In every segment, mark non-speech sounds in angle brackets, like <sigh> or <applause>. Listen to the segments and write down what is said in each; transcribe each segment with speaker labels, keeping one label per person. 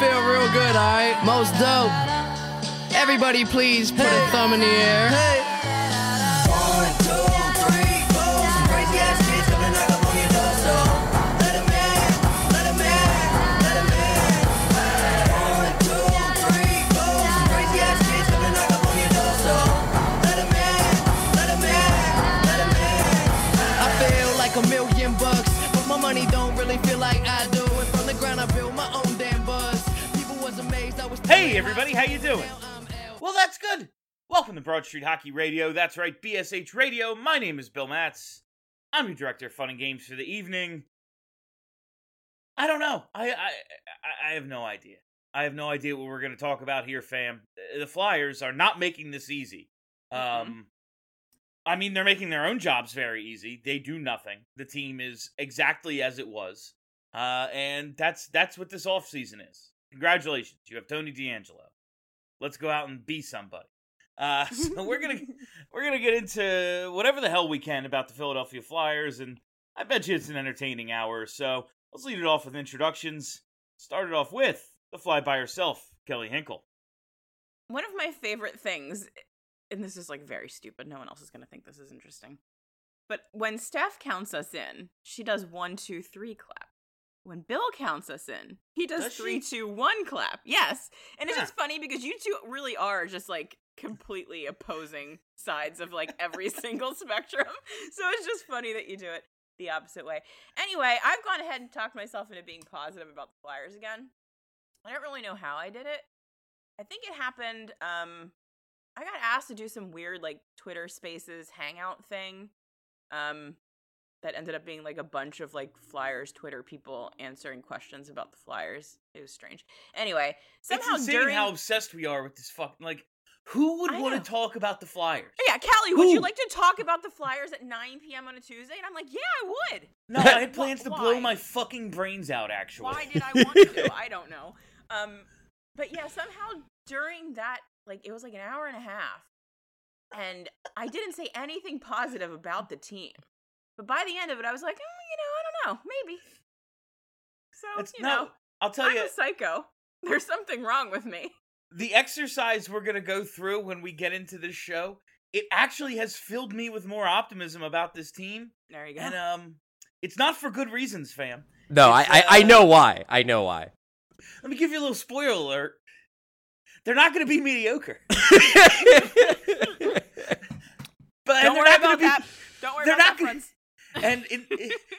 Speaker 1: feel real good, alright? Most dope. Everybody, please put a thumb in the air.
Speaker 2: Hey, everybody, how you doing? Well, that's good. Welcome to Broad Street Hockey Radio. That's right, BSH Radio. My name is Bill Matz. I'm your director of fun and games for the evening. I don't know. I I I- have no idea. I have no idea what we're going to talk about here, fam. The Flyers are not making this easy. Um, I mean, they're making their own jobs very easy. They do nothing. The team is exactly as it was, uh, and that's that's what this offseason is. Congratulations, you have Tony DeAngelo. Let's go out and be somebody. Uh, <laughs> so we're gonna <laughs> we're gonna get into whatever the hell we can about the Philadelphia Flyers, and I bet you it's an entertaining hour. So let's lead it off with introductions. Start it off with the fly by herself, Kelly Hinkle.
Speaker 3: One of my favorite things, and this is like very stupid, no one else is going to think this is interesting. But when Steph counts us in, she does one, two, three clap. When Bill counts us in, he does,
Speaker 2: Does
Speaker 3: three,
Speaker 2: she?
Speaker 3: two, one clap. Yes. And it's
Speaker 2: Huh.
Speaker 3: just funny because you two really are just like completely opposing sides of like every <laughs> single spectrum. So it's just funny that you do it the opposite way. Anyway, I've gone ahead and talked myself into being positive about the Flyers again. I don't really know how I did it. I think it happened. Um, I got asked to do some weird like Twitter Spaces hangout thing. Um, that ended up being like a bunch of like Flyers Twitter people answering questions about the Flyers. It was strange. Anyway, somehow
Speaker 2: it's insane
Speaker 3: during
Speaker 2: how obsessed we are with this fucking like. Who would want to talk about the Flyers?
Speaker 3: yeah, Callie, would you like to talk about the Flyers at 9 p.m. on a Tuesday? And I'm like, yeah, I would.
Speaker 2: No, I had plans to blow my fucking brains out. Actually,
Speaker 3: Why did I want to? <laughs> I don't know. Um, but yeah, somehow during that, like, it was like an hour and a half, and I didn't say anything positive about the team. But by the end of it, I was like, oh, you know, I don't know, maybe. So
Speaker 2: It's
Speaker 3: you
Speaker 2: no.
Speaker 3: know,
Speaker 2: I'll tell
Speaker 3: I'm
Speaker 2: you,
Speaker 3: a psycho. <laughs> There's something wrong with me.
Speaker 2: the exercise we're gonna go through when we get into this show, it actually has filled me with more optimism about this team,
Speaker 3: There you go.
Speaker 2: and um, it's not for good reasons, fam.
Speaker 4: No, I,
Speaker 2: It's,
Speaker 4: I I
Speaker 2: uh,
Speaker 4: know why. I know why.
Speaker 2: Let me give you a little spoiler alert. They're not gonna be mediocre, <laughs> <laughs> but
Speaker 3: don't
Speaker 2: they're
Speaker 3: worry
Speaker 2: not gonna
Speaker 3: about
Speaker 2: be,
Speaker 3: that. Don't worry
Speaker 2: they're
Speaker 3: about
Speaker 2: not
Speaker 3: that,
Speaker 2: gonna-
Speaker 3: friends.
Speaker 2: And in,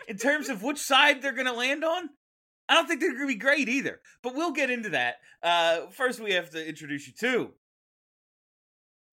Speaker 2: in terms of which side they're gonna land on, I don't think they're gonna be great either. But we'll get into that. Uh, first, we have to introduce you to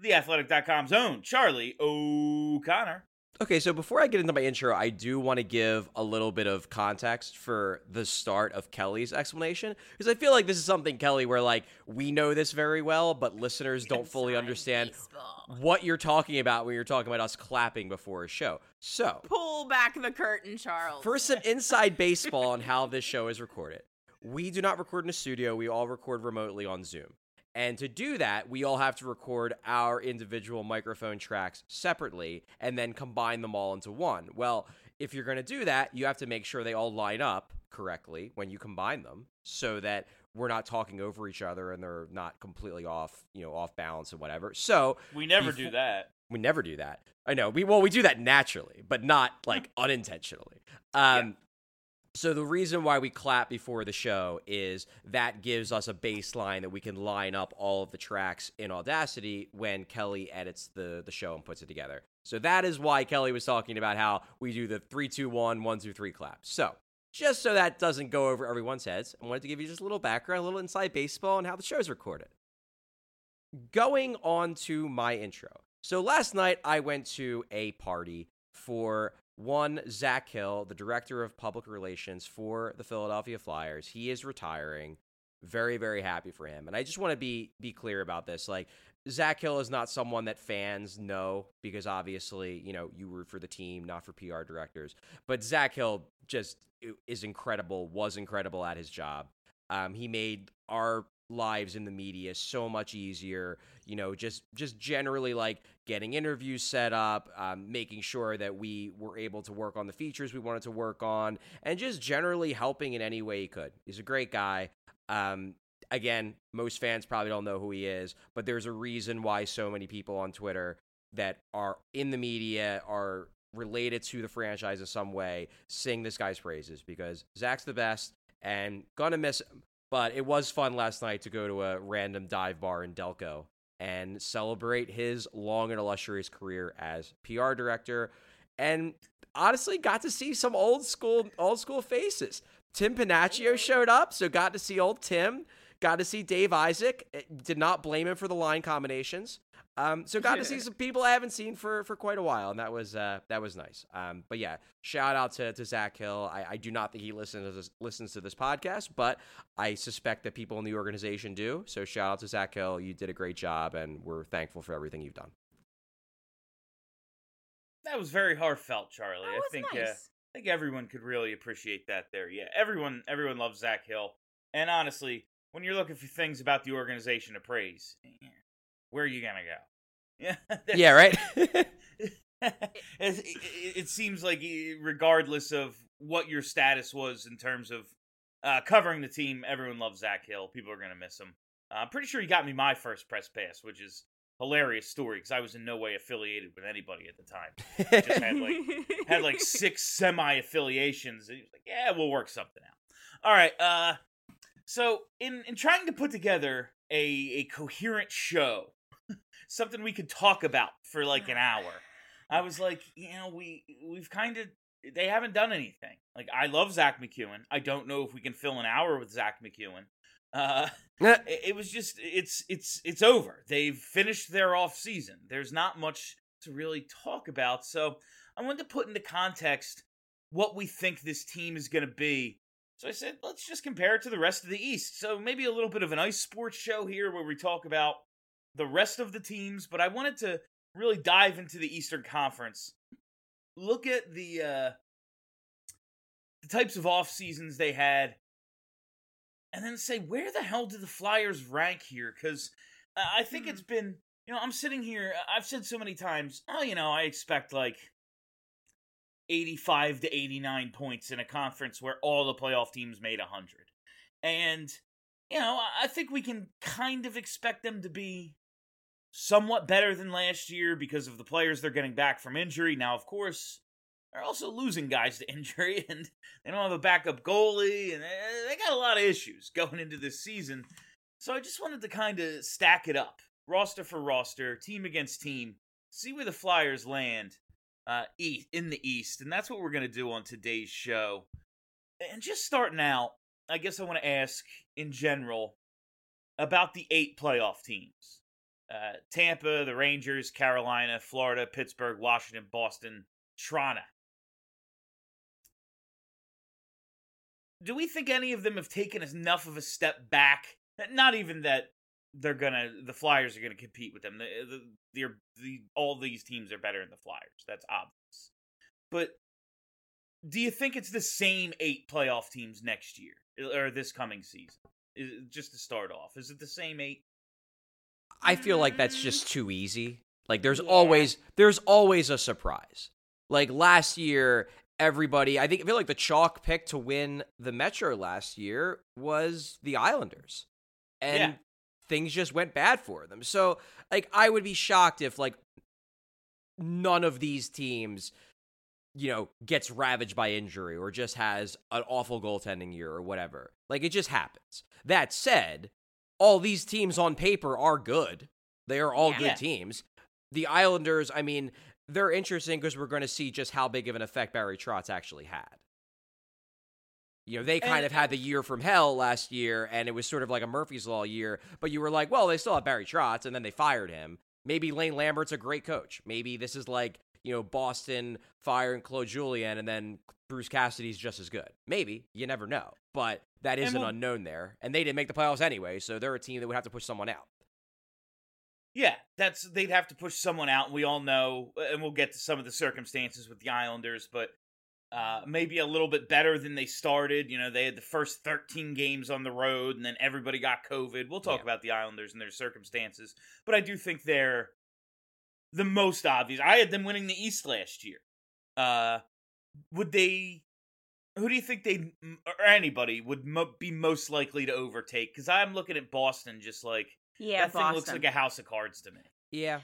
Speaker 2: theathletic.com's own Charlie O'Connor.
Speaker 4: Okay, so before I get into my intro, I do want to give a little bit of context for the start of Kelly's explanation because I feel like this is something Kelly where like we know this very well, but listeners don't fully understand
Speaker 3: baseball.
Speaker 4: what you're talking about when you're talking about us clapping before a show. So,
Speaker 3: Pull back the curtain, Charles.
Speaker 4: for some inside baseball on how this show is recorded, we do not record in a studio. We all record remotely on Zoom. And to do that, we all have to record our individual microphone tracks separately and then combine them all into one. Well, if you're going to do that, you have to make sure they all line up correctly when you combine them so that we're not talking over each other and they're not completely off, you know, off balance and whatever. So,
Speaker 2: We never
Speaker 4: Befo-
Speaker 2: do that.
Speaker 4: we never do that. I know. We well, we do that naturally, but not like <laughs> unintentionally. Um, so the reason why we clap before the show is that gives us a baseline that we can line up all of the tracks in Audacity when Kelly edits the the show and puts it together. So that is why Kelly was talking about how we do the three, two, one, one, two, three clap. So just so that doesn't go over everyone's heads, I wanted to give you just a little background, a little inside baseball, on how the show's recorded. Going on to my intro. So last night I went to a party for one Zach Hill, the director of public relations for the Philadelphia Flyers. He is retiring. Very, very happy for him. And I just want to be be clear about this. Like Zach Hill is not someone that fans know because obviously, you know, you root for the team, not for PR directors. But Zach Hill just is incredible, was incredible at his job. Um, he made our lives in the media so much easier you know just just generally like getting interviews set up um, making sure that we were able to work on the features we wanted to work on and just generally helping in any way he could. He's a great guy. Um, again most fans probably don't know who he is but there's a reason why so many people on twitter that are in the media are related to the franchise in some way sing this guy's praises because zach's the best and gonna miss him but it was fun last night to go to a random dive bar in Delco and celebrate his long and illustrious career as PR director. And honestly, got to see some old school old school faces. Tim Panaccio showed up, so got to see old Tim. Got to see Dave Isaac. Did not blame him for the line combinations. Um, so got to see some people I haven't seen for for quite a while, and that was uh, that was nice. Um, but yeah, shout out to, to Zach Hill. I, I do not think he listens to this, listens to this podcast, but I suspect that people in the organization do. So shout out to Zach Hill. You did a great job, and we're thankful for everything you've done.
Speaker 2: That was very heartfelt, Charlie.
Speaker 3: That
Speaker 2: I
Speaker 3: was
Speaker 2: think uh. I think everyone could really appreciate that there. Yeah, everyone everyone loves Zach Hill. And honestly, when you're looking for things about the organization to praise, eh, where are you gonna go? Yeah, <laughs>
Speaker 4: Yeah, right. <laughs>
Speaker 2: it, it, it seems like eh, regardless of what your status was in terms of uh, covering the team, everyone loves Zach Hill. People are gonna miss him. Uh, I'm pretty sure he got me my first press pass, which is hilarious story because I was in no way affiliated with anybody at the time. Just had like had like <laughs> six semi affiliations. And he was like, "Yeah, we'll work something out." All right. Uh, so in in trying to put together a a coherent show, <laughs> something we could talk about for like an hour, I was like, you know, we we've kind of they haven't done anything. Like I love Zach MacEwen. I don't know if we can fill an hour with Zach MacEwen. Uh, <laughs> it, it was just it's it's it's over. They've finished their off season. There's not much to really talk about. So I wanted to put into context what we think this team is going to be. So I said, let's just compare it to the rest of the East. So maybe a little bit of an ice sports show here where we talk about the rest of the teams, but I wanted to really dive into the Eastern Conference. Look at the uh the types of off seasons they had and then say where the hell do the Flyers rank here cuz uh, I think it's been you know, I'm sitting here I've said so many times, oh, you know, I expect like 85 to 89 points in a conference where all the playoff teams made 100. And you know, I think we can kind of expect them to be somewhat better than last year because of the players they're getting back from injury. Now, of course, they're also losing guys to <laughs> injury, and they don't have a backup goalie, and eh, they got a lot of issues going into this season. So I just wanted to kind of stack it up, roster for roster, team against team, see where the Flyers land uh, east, in the East, and that's what we're going to do on today's show. And just starting out, I guess I want to ask in general about the eight playoff teams uh, Tampa, the Rangers, Carolina, Florida, Pittsburgh, Washington, Boston, Toronto. Do we think any of them have taken enough of a step back? Not even that they're gonna, the Flyers are gonna compete with them. The, the, they're, the, all these teams are better than the Flyers. That's obvious. But do you think it's the same eight playoff teams next year or this coming season? Is, just to start off, is it the same eight?
Speaker 4: I feel like that's just too easy. Like there's
Speaker 3: Yeah.
Speaker 4: always there's always a surprise. Like last year, everybody I think I feel like the chalk pick to win the Metro last year was the Islanders. And
Speaker 2: Yeah.
Speaker 4: Things just went bad for them. So like I would be shocked if like none of these teams, you know, gets ravaged by injury or just has an awful goaltending year or whatever. Like it just happens. That said, all these teams on paper are good. They are all
Speaker 3: Yeah.
Speaker 4: good teams. The Islanders, I mean, they're interesting because we're going to see just how big of an effect Barry Trotz actually had. You know, they kind
Speaker 2: And-
Speaker 4: of had the year from hell last year, and it was sort of like a Murphy's Law year. But you were like, well, they still have Barry Trotz, and then they fired him. Maybe Lane Lambert's a great coach. Maybe this is like, you know, Boston firing Claude Julien, and then Bruce Cassidy's just as good. Maybe. You never know. But that is an
Speaker 2: we'll-
Speaker 4: unknown there. And they didn't make the playoffs anyway, so they're a team that would have to push someone out.
Speaker 2: Yeah, that's they'd have to push someone out, and we all know, and we'll get to some of the circumstances with the Islanders, but uh, maybe a little bit better than they started. You know, they had the first 13 games on the road, and then everybody got COVID. We'll talk
Speaker 4: Yeah.
Speaker 2: about the Islanders and their circumstances, but I do think they're the most obvious. I had them winning the East last year. Uh, would they? Who do you think they or anybody would mo- be most likely to overtake? Because I'm looking at Boston, just like
Speaker 3: Yeah,
Speaker 2: that thing
Speaker 3: Boston.
Speaker 2: looks like a house of cards to me.
Speaker 4: Yeah.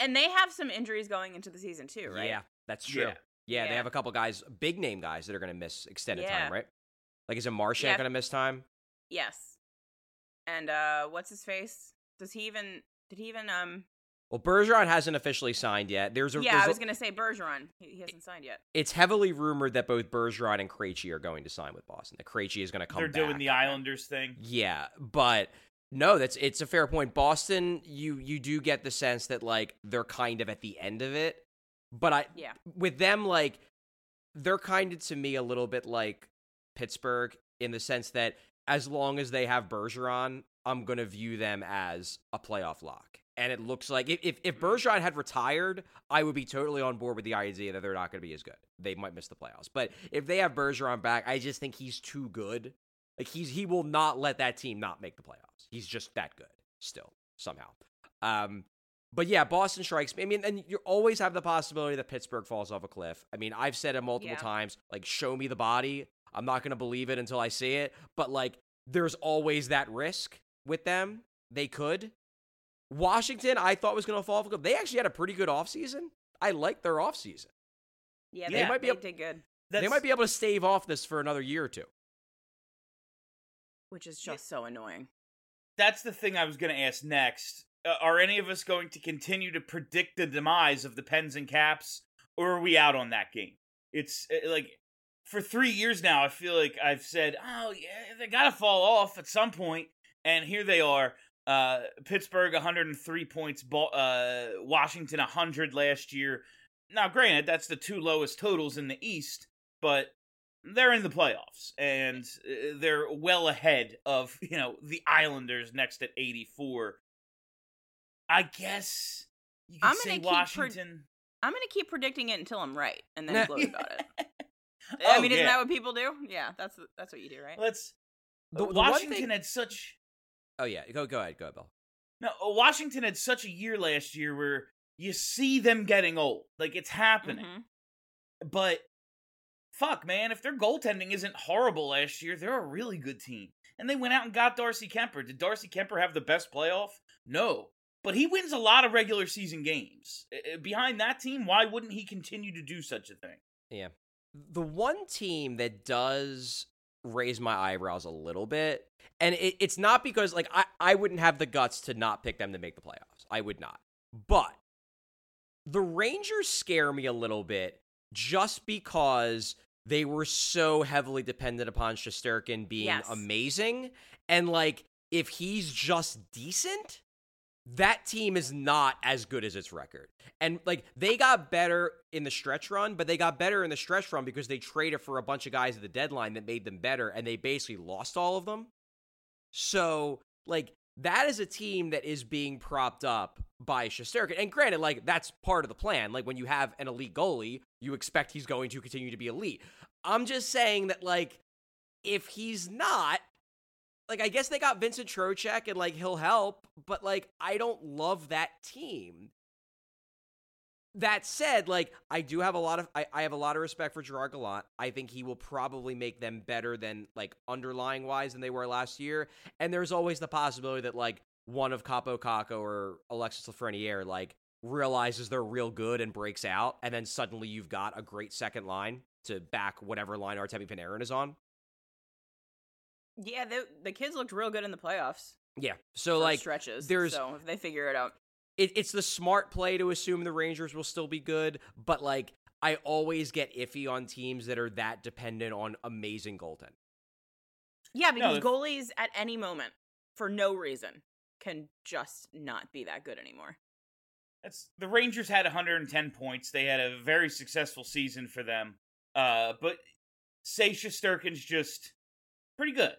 Speaker 3: and they have some injuries going into the season too, right?
Speaker 4: Yeah, that's true.
Speaker 2: Yeah.
Speaker 4: Yeah, they have a couple guys, big name guys, that are going to miss extended
Speaker 3: Yeah.
Speaker 4: time, right? Like, is it Marchand
Speaker 3: Yeah.
Speaker 4: going to miss time?
Speaker 3: Yes. And uh what's his face? Does he even did he even um
Speaker 4: Well, Bergeron hasn't officially signed yet. There's a
Speaker 3: Yeah,
Speaker 4: there's
Speaker 3: I
Speaker 4: a-
Speaker 3: was gonna say Bergeron. He, he hasn't signed yet.
Speaker 4: it's heavily rumored that both Bergeron and Krejci are going to sign with Boston. That Krejci is going to come
Speaker 2: They're
Speaker 4: back.
Speaker 2: doing the Islanders thing.
Speaker 4: Yeah, but no, that's it's a fair point. Boston, you you do get the sense that like they're kind of at the end of it. But I
Speaker 3: Yeah.
Speaker 4: with them like they're kind of to me a little bit like Pittsburgh in the sense that as long as they have Bergeron, I'm going to view them as a playoff lock. And it looks like if, if if Bergeron had retired, I would be totally on board with the idea that they're not going to be as good. They might miss the playoffs. But if they have Bergeron back, I just think he's too good. Like he's he will not let that team not make the playoffs. He's just that good still somehow. Um, but yeah, Boston strikes me. I mean, and you always have the possibility that Pittsburgh falls off a cliff. I mean, I've said it multiple
Speaker 3: Yeah.
Speaker 4: times. Like, show me the body. I'm not going to believe it until I see it. But like, there's always that risk with them. They could. Washington, I thought was going to fall off a cliff. They actually had a pretty good offseason. I like their offseason.
Speaker 3: Yeah,
Speaker 2: They
Speaker 3: they,
Speaker 4: might be
Speaker 3: they
Speaker 4: able-
Speaker 3: did good,
Speaker 2: That's,
Speaker 4: They might be able to stave off this for another year or two.
Speaker 3: which is just so annoying.
Speaker 2: That's the thing I was going to ask next. Uh, are any of us going to continue to predict the demise of the Pens and Caps, or are we out on that game? It's uh, like for three years now. I feel like I've said, "Oh yeah, they got to fall off at some point," and here they are. Uh, Pittsburgh 103 points, uh, Washington 100 last year. Now, granted, that's the two lowest totals in the East, but they're in the playoffs and uh, they're well ahead of you know the Islanders next at 84. I guess you could
Speaker 3: I'm
Speaker 2: say
Speaker 3: gonna keep pre- I'm gonna keep predicting it until I'm right, and then gloat about it. <laughs>
Speaker 2: Oh,
Speaker 3: I mean, isn't
Speaker 2: yeah.
Speaker 3: that what people do? Yeah, that's that's what you do, right?
Speaker 2: Let's.
Speaker 4: The- the
Speaker 2: Washington
Speaker 4: thing-
Speaker 2: had such
Speaker 4: Oh yeah, go go ahead, go ahead, Bill.
Speaker 2: no. Washington had such a year last year where you see them getting old, like it's happening.
Speaker 3: Mhm.
Speaker 2: But fuck, man, if their goaltending isn't horrible last year, they're a really good team. And they went out and got Darcy Kuemper. Did Darcy Kuemper have the best playoff? No. But he wins a lot of regular season games. Behind that team, why wouldn't he continue to do such a thing?
Speaker 4: Yeah. The one team that does raise my eyebrows a little bit, and it, it's not because like I, I wouldn't have the guts to not pick them to make the playoffs. I would not. But the Rangers scare me a little bit just because they were so heavily dependent upon Shesterkin being
Speaker 3: Yes.
Speaker 4: amazing. And like if he's just decent, that team is not as good as its record. And like they got better in the stretch run, but they got better in the stretch run because they traded for a bunch of guys at the deadline that made them better and they basically lost all of them. So, like that is a team that is being propped up by Shesterkin. And granted, like that's part of the plan. Like when you have an elite goalie, you expect he's going to continue to be elite. I'm just saying that like if he's not, like I guess they got Vincent Trocheck and like he'll help, but like I don't love that team. That said, like I do have a lot of I, I have a lot of respect for Gerard Gallant. I think he will probably make them better than like underlying wise than they were last year. And there's always the possibility that like one of Kaapo Kakko or Alexis Lafreniere like realizes they're real good and breaks out, and then suddenly you've got a great second line to back whatever line Artemi Panarin is on.
Speaker 3: Yeah, the the kids looked real good in the playoffs.
Speaker 4: Yeah. So like
Speaker 3: stretches.
Speaker 4: there's
Speaker 3: so if they figure it out,
Speaker 4: it, it's the smart play to assume the Rangers will still be good, but like I always get iffy on teams that are that dependent on amazing goaltending.
Speaker 3: yeah, because
Speaker 2: the-
Speaker 3: goalies at any moment for no reason can just not be that good anymore.
Speaker 2: That's the Rangers had 110 points. They had a very successful season for them. Uh, but say Shesterkin's just pretty good.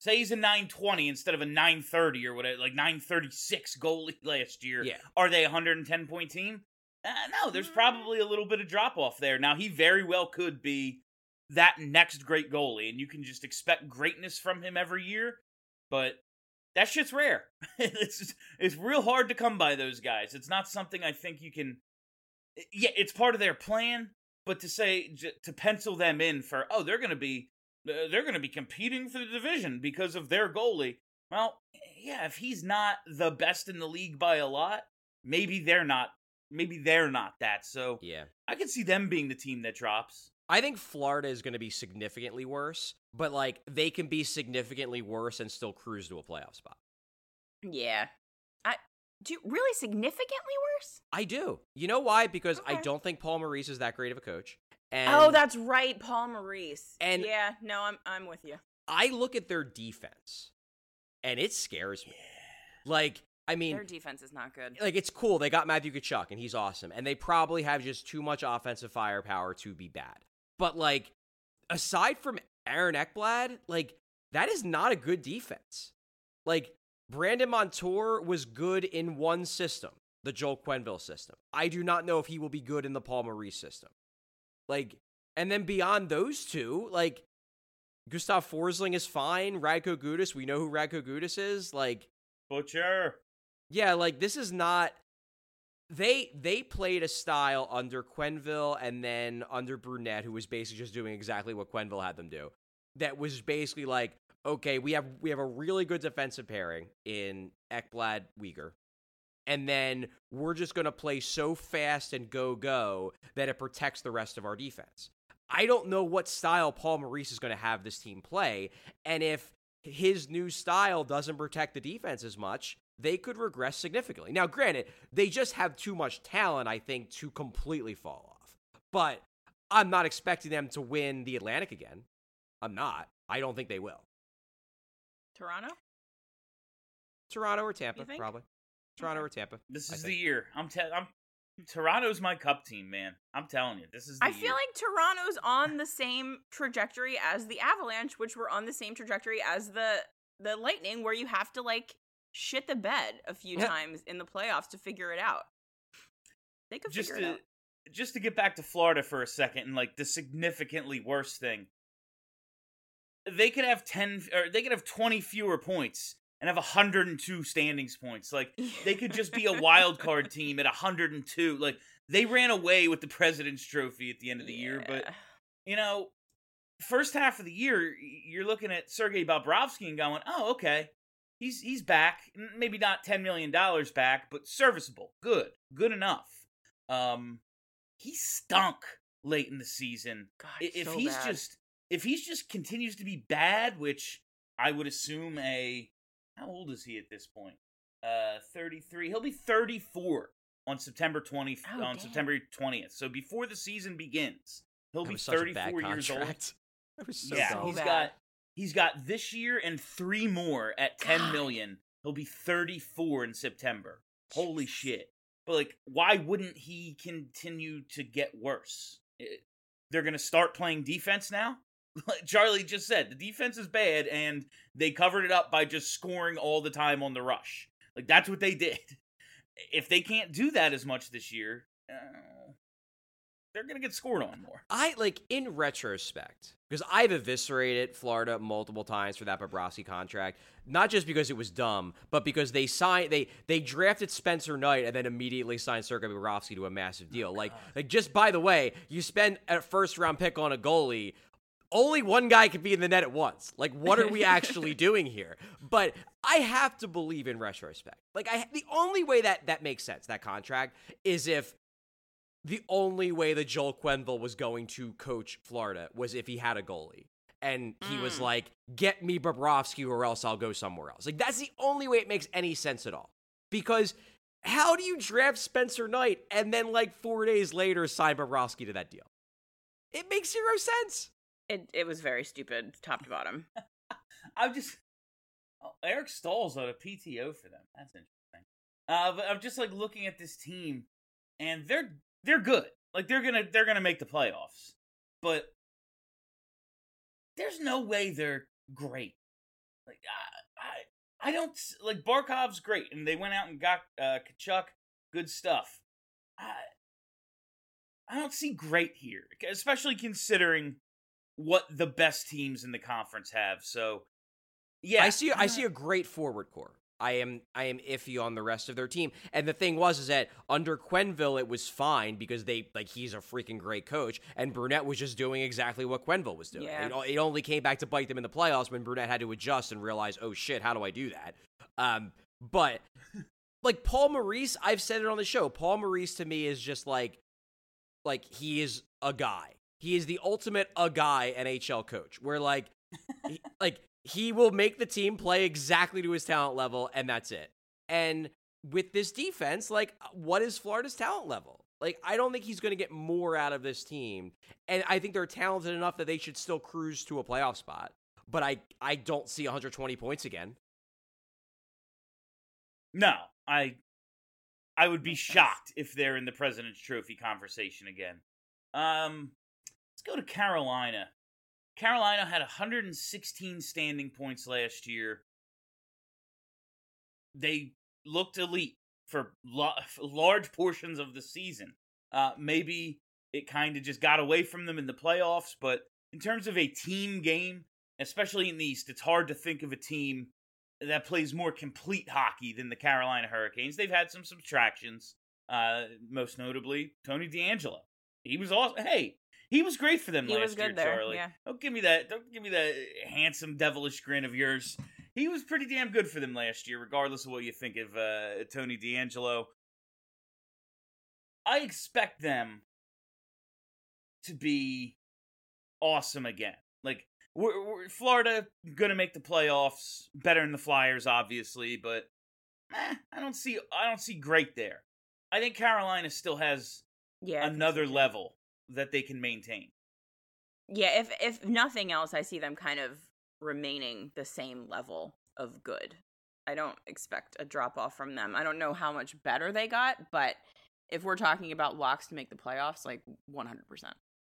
Speaker 2: Say he's a 920 instead of a 930 or whatever, like 936 goalie last year.
Speaker 4: Yeah.
Speaker 2: Are they a 110 point team? Uh, no, there's probably a little bit of drop off there. Now he very well could be that next great goalie, and you can just expect greatness from him every year. But that shit's rare. <laughs> it's just, it's real hard to come by those guys. It's not something I think you can. Yeah, it's part of their plan, but to say to pencil them in for oh they're going to be they're going to be competing for the division because of their goalie. Well, yeah, if he's not the best in the league by a lot, maybe they're not. Maybe they're not that. So
Speaker 4: Yeah.
Speaker 2: I could see them being the team that drops.
Speaker 4: I think Florida is going to be significantly worse, but like they can be significantly worse and still cruise to a playoff spot.
Speaker 3: Yeah, I do you- really significantly worse.
Speaker 4: I do. You know why? Because I don't think Paul Maurice is that great of a coach. Oh, and
Speaker 3: oh, that's right, Paul Maurice.
Speaker 4: and-
Speaker 3: yeah, no, I'm I'm with you.
Speaker 4: I look at their defense and it scares me. Like, I mean,
Speaker 3: Their defense is not good.
Speaker 4: like it's cool. They got Matthew Tkachuk and he's awesome. And they probably have just too much offensive firepower to be bad. But like, aside from Aaron Ekblad, like that is not a good defense. Like Brandon Montour was good in one system, the Joel Quenneville system. I do not know if he will be good in the Paul Maurice system. Like, and then beyond those two, like Gustav Forsling is fine. Radko Gudas, we know who Radko Gudas is. Like,
Speaker 2: Butcher.
Speaker 4: yeah, like this is not they they played a style under Quenneville and then under Brunette, who was basically just doing exactly what Quenneville had them do. That was basically like, okay, we have we have a really good defensive pairing in Ekblad Weegar. And then we're just gonna play so fast and go go that it protects the rest of our defense. I don't know what style Paul Maurice is gonna have this team play, and if his new style doesn't protect the defense as much, they could regress significantly. Now, granted, they just have too much talent, I think, to completely fall off. But I'm not expecting them to win the Atlantic again. I'm not. I don't think they will.
Speaker 3: Toronto.
Speaker 4: Toronto or Tampa, probably. Toronto or Tampa.
Speaker 2: This is the year. I'm te- I'm Toronto's my cup team, man. I'm telling you, this is. The
Speaker 3: I feel
Speaker 2: year.
Speaker 3: like Toronto's on the same trajectory as the Avalanche, which were on the same trajectory as the the Lightning, where you have to like shit the bed a few
Speaker 4: Yeah.
Speaker 3: times in the playoffs to figure it out. They could
Speaker 2: just
Speaker 3: figure it
Speaker 2: to
Speaker 3: out.
Speaker 2: just to get back to Florida for a second and like the significantly worse thing. They could have 10 or they could have 20 fewer points and have 102 standings points. Like <laughs> they could just be a wild card team at 102. Like they ran away with the President's Trophy at the end of the year, but you know, first half of the year, you're looking at Sergei Bobrovsky and going, "Oh, okay, he's he's back. Maybe not ten million dollars back, but serviceable, good, good enough." Um, he stunk late in the season.
Speaker 3: God,
Speaker 2: if
Speaker 3: so
Speaker 2: he's
Speaker 3: bad.
Speaker 2: just if he's just continues to be bad, which I would assume a how old is he at this point? Uh, thirty three. He'll be thirty four on September twenty
Speaker 3: Oh,
Speaker 2: on
Speaker 3: damn.
Speaker 2: September twentieth. So before the season begins, he'll
Speaker 4: That
Speaker 2: be
Speaker 4: was such a
Speaker 2: thirty
Speaker 4: bad
Speaker 2: four years old.
Speaker 4: contract. <laughs> That was so
Speaker 2: yeah,
Speaker 4: dumb.
Speaker 2: he's
Speaker 3: bad.
Speaker 2: got he's got this year and three more at ten
Speaker 3: God.
Speaker 2: million. He'll be thirty four in September. Holy shit! But like, why wouldn't he continue to get worse? It- they're gonna start playing defense now. <laughs> Like Charlie just said, the defense is bad, and they covered it up by just scoring all the time on the rush. Like that's what they did. <laughs> If they can't do that as much this year, uh, they're gonna get scored on more.
Speaker 4: I like in retrospect because I've eviscerated Florida multiple times for that Bobrovsky contract, not just because it was dumb, but because they signed they they drafted Spencer Knight and then immediately signed Sergei Bobrovsky to a massive deal. like like just by the way, you spend a first round pick on a goalie. Only one guy can be in the net at once. Like, what are we <laughs> actually doing here? But I have to believe in retrospect. Like, I the only way that that makes sense that contract is if the only way that Joel Quenneville was going to coach Florida was if he had a goalie. And he was
Speaker 3: Mm.
Speaker 4: like, get me Bobrovsky or else I'll go somewhere else. Like, that's the only way it makes any sense at all. Because how do you draft Spencer Knight and then, like, four days later, sign Bobrovsky to that deal? It makes zero sense.
Speaker 3: It it was very stupid, top to bottom. <laughs>
Speaker 2: I'm just oh, Eric Staal's on a PTO for them. That's interesting. Uh, but I'm just like looking at this team, and they're they're good. Like they're gonna they're gonna make the playoffs, but there's no way they're great. Like I I, I don't like Barkov's great, and they went out and got uh, Tkachuk. Good stuff. I I don't see great here, especially considering what the best teams in the conference have. So, yeah,
Speaker 4: I see. I see a great forward core. I am. I am iffy on the rest of their team. And the thing was, is that under Quenneville, it was fine because they like he's a freaking great coach, and Brunette was just doing exactly what Quenneville was doing.
Speaker 3: Yeah.
Speaker 4: It, it only came back to bite them in the playoffs when Brunette had to adjust and realize, oh shit, how do I do that? Um, but like Paul Maurice, I've said it on the show. Paul Maurice to me is just like, like he is a guy. He is the ultimate a guy NHL coach. Where like, he, <laughs> like he will make the team play exactly to his talent level, and that's it. And with this defense, like, what is Florida's talent level? Like, I don't think he's going to get more out of this team, and I think they're talented enough that they should still cruise to a playoff spot. But I, I don't see 120 points again.
Speaker 2: no. I I would be shocked if they're in the President's Trophy conversation again. Um, let's go to Carolina. Carolina had 116 standing points last year. They looked elite for, large portions of the season. Uh, maybe it kind of just got away from them in the playoffs, but in terms of a team game, especially in the East, it's hard to think of a team that plays more complete hockey than the Carolina Hurricanes. They've had some subtractions, uh, most notably Tony DeAngelo. He was awesome. Hey, he was great for them
Speaker 3: He
Speaker 2: last
Speaker 3: was good
Speaker 2: year,
Speaker 3: there,
Speaker 2: Charlie.
Speaker 3: yeah.
Speaker 2: Don't give me that. Don't give me that handsome devilish grin of yours. He was pretty damn good for them last year, regardless of what you think of uh, Tony DeAngelo. I expect them to be awesome again. Like we're, we're Florida gonna make the playoffs, better than the Flyers, obviously, but eh, I don't see I don't see great there. I think Carolina still has
Speaker 3: Yeah.
Speaker 2: Another level that they can maintain.
Speaker 3: Yeah, if if nothing else, I see them kind of remaining the same level of good. I don't expect a drop off from them. I don't know how much better they got, but if we're talking about locks to make the playoffs, like 100%.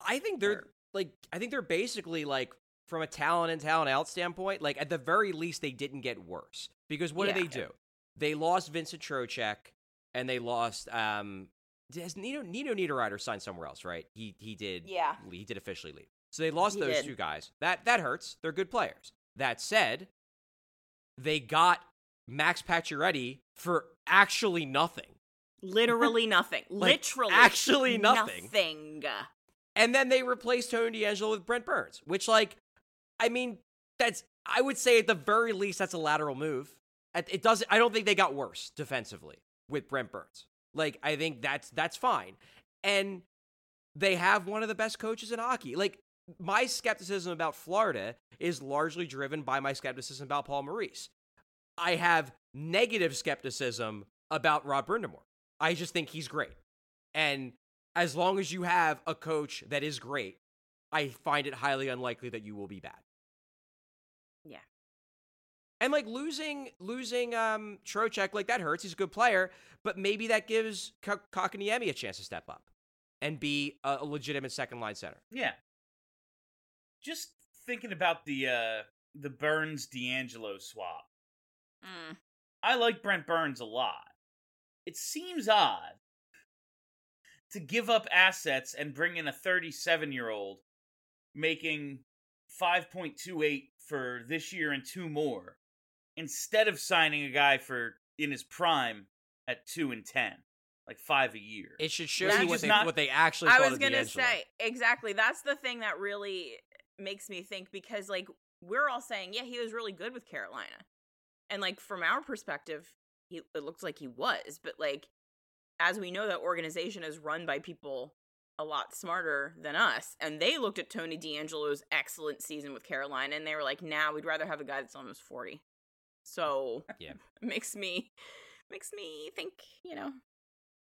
Speaker 4: I think they're
Speaker 3: Sure.
Speaker 4: like I think they're basically like from a talent and talent out standpoint, like at the very least they didn't get worse. Because what
Speaker 3: Yeah.
Speaker 4: did they do? They lost Vincent Trocheck and they lost um has Nino Nino Niederreiter signed somewhere else, right? He he did
Speaker 3: Yeah.
Speaker 4: he did officially leave. So they lost
Speaker 3: He
Speaker 4: those
Speaker 3: did.
Speaker 4: two guys. That that hurts. They're good players. That said, they got Max Pacioretty for actually nothing.
Speaker 3: Literally <laughs> nothing.
Speaker 4: Like,
Speaker 3: Literally.
Speaker 4: actually nothing.
Speaker 3: Nothing.
Speaker 4: And then they replaced Tony DeAngelo with Brent Burns, which, like, I mean, that's I would say at the very least that's a lateral move. It it doesn't. I don't think they got worse defensively with Brent Burns. Like, I think that's that's fine. And they have one of the best coaches in hockey. Like, my skepticism about Florida is largely driven by my skepticism about Paul Maurice. I have negative skepticism about Rod Brind'Amour. I just think he's great. And as long as you have a coach that is great, I find it highly unlikely that you will be bad.
Speaker 3: Yeah.
Speaker 4: And like losing losing um Trocheck, like that hurts. He's a good player, but maybe that gives K- Kotkaniemi a chance to step up and be a, a legitimate second line center.
Speaker 2: Yeah. Just thinking about the uh the Burns DeAngelo swap.
Speaker 3: Mm.
Speaker 2: I like Brent Burns a lot. It seems odd to give up assets and bring in a 37 year old making 5.28 for this year and two more instead of signing a guy for in his prime at 2 and 10 like 5 a year
Speaker 4: It should show
Speaker 3: That's
Speaker 4: you what they,
Speaker 2: not-
Speaker 4: what they actually
Speaker 3: I was gonna
Speaker 4: DeAngelo.
Speaker 3: say exactly. That's the thing that really makes me think because like we're all saying, yeah, he was really good with Carolina. And like from our perspective, he it looks like he was, but like as we know that organization is run by people a lot smarter than us and they looked at Tony DeAngelo's excellent season with Carolina and they were like, "Nah, we'd rather have a guy that's almost 40." So, <laughs>
Speaker 4: Yeah.
Speaker 3: makes me makes me think, you know,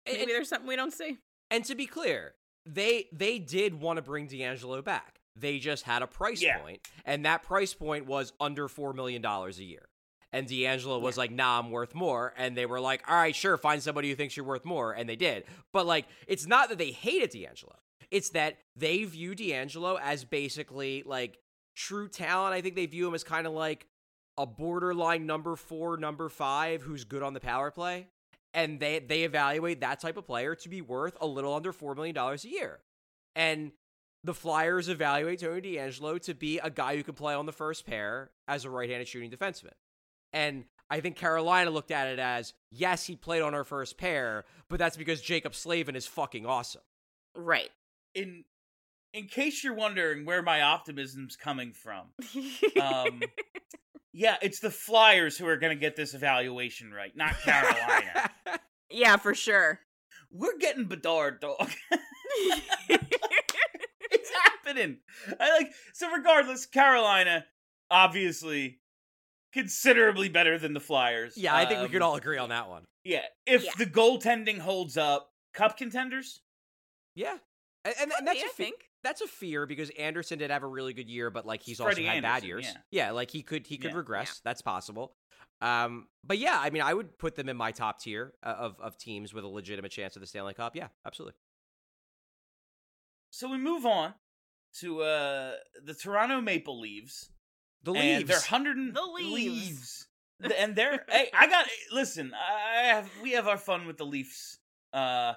Speaker 4: And-
Speaker 3: maybe there's something we don't see.
Speaker 4: And to be clear, they they did want to bring DeAngelo back. They just had a price
Speaker 2: Yeah.
Speaker 4: point, and that price point was under four million dollars a year. And DeAngelo was like, "Nah, I'm worth more." And they were like, "All right, sure, find somebody who thinks you're worth more," and they did. But like, it's not that they hated DeAngelo; it's that they view DeAngelo as basically like true talent. I think they view him as kind of like a borderline number four, number five, who's good on the power play and they they evaluate that type of player to be worth a little under four million dollars a year. And the Flyers evaluate Tony DeAngelo to be a guy who can play on the first pair as a right-handed shooting defenseman. And I think Carolina looked at it as yes, he played on our first pair, but that's because Jaccob Slavin is fucking awesome.
Speaker 3: Right.
Speaker 2: In in case you're wondering where my optimism's coming from, <laughs> um, yeah, it's the Flyers who are going to get this evaluation right, not <laughs> Carolina.
Speaker 3: yeah, for sure.
Speaker 2: We're getting Bedard, dog. <laughs> it's <laughs> happening. I like so. Regardless, Carolina obviously considerably better than the Flyers.
Speaker 4: yeah, I think we
Speaker 2: Um,
Speaker 4: could all agree on that one.
Speaker 2: Yeah, if
Speaker 3: Yeah.
Speaker 2: the goaltending holds up, cup contenders.
Speaker 4: Yeah. And, and, and that's
Speaker 3: be,
Speaker 4: a
Speaker 3: I think.
Speaker 4: That's a fear because Andersen did have a really good year, but like he's
Speaker 2: Freddie
Speaker 4: also had bad years.
Speaker 2: yeah.
Speaker 4: like he could he could
Speaker 2: Yeah.
Speaker 4: regress. That's possible. Um, but yeah, I mean, I would put them in my top tier uh, of of teams with a legitimate chance of the Stanley Cup. Yeah, absolutely.
Speaker 2: So we move on to uh the Toronto Maple Leaves.
Speaker 4: The
Speaker 2: and
Speaker 4: leaves.
Speaker 2: they're hundred and
Speaker 3: The Leaves.
Speaker 2: Th- and they're hey, I got listen. I have we have our fun with the Leafs. Uh,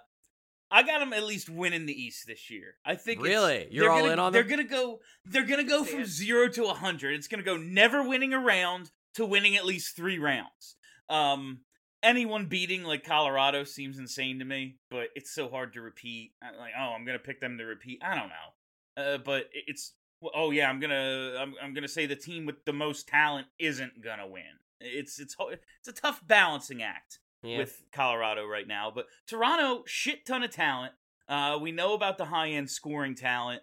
Speaker 2: I got them at least winning the East this year. I think it's-
Speaker 4: Really? You're
Speaker 2: they're
Speaker 4: all
Speaker 2: gonna-
Speaker 4: in on
Speaker 2: They're
Speaker 4: them?
Speaker 2: gonna go. They're gonna go
Speaker 3: See
Speaker 2: from zero to a hundred. It's gonna go never winning a round to winning at least three rounds. Um, anyone beating like Colorado seems insane to me, but it's so hard to repeat. I'm like, oh, I'm gonna pick them to repeat. I don't know, uh, but it's oh yeah, I'm gonna I'm, I'm gonna say the team with the most talent isn't gonna win. It's it's it's a tough balancing act
Speaker 4: Yeah.
Speaker 2: with Colorado right now, but Toronto shit ton of talent. Uh, we know about the high end scoring talent.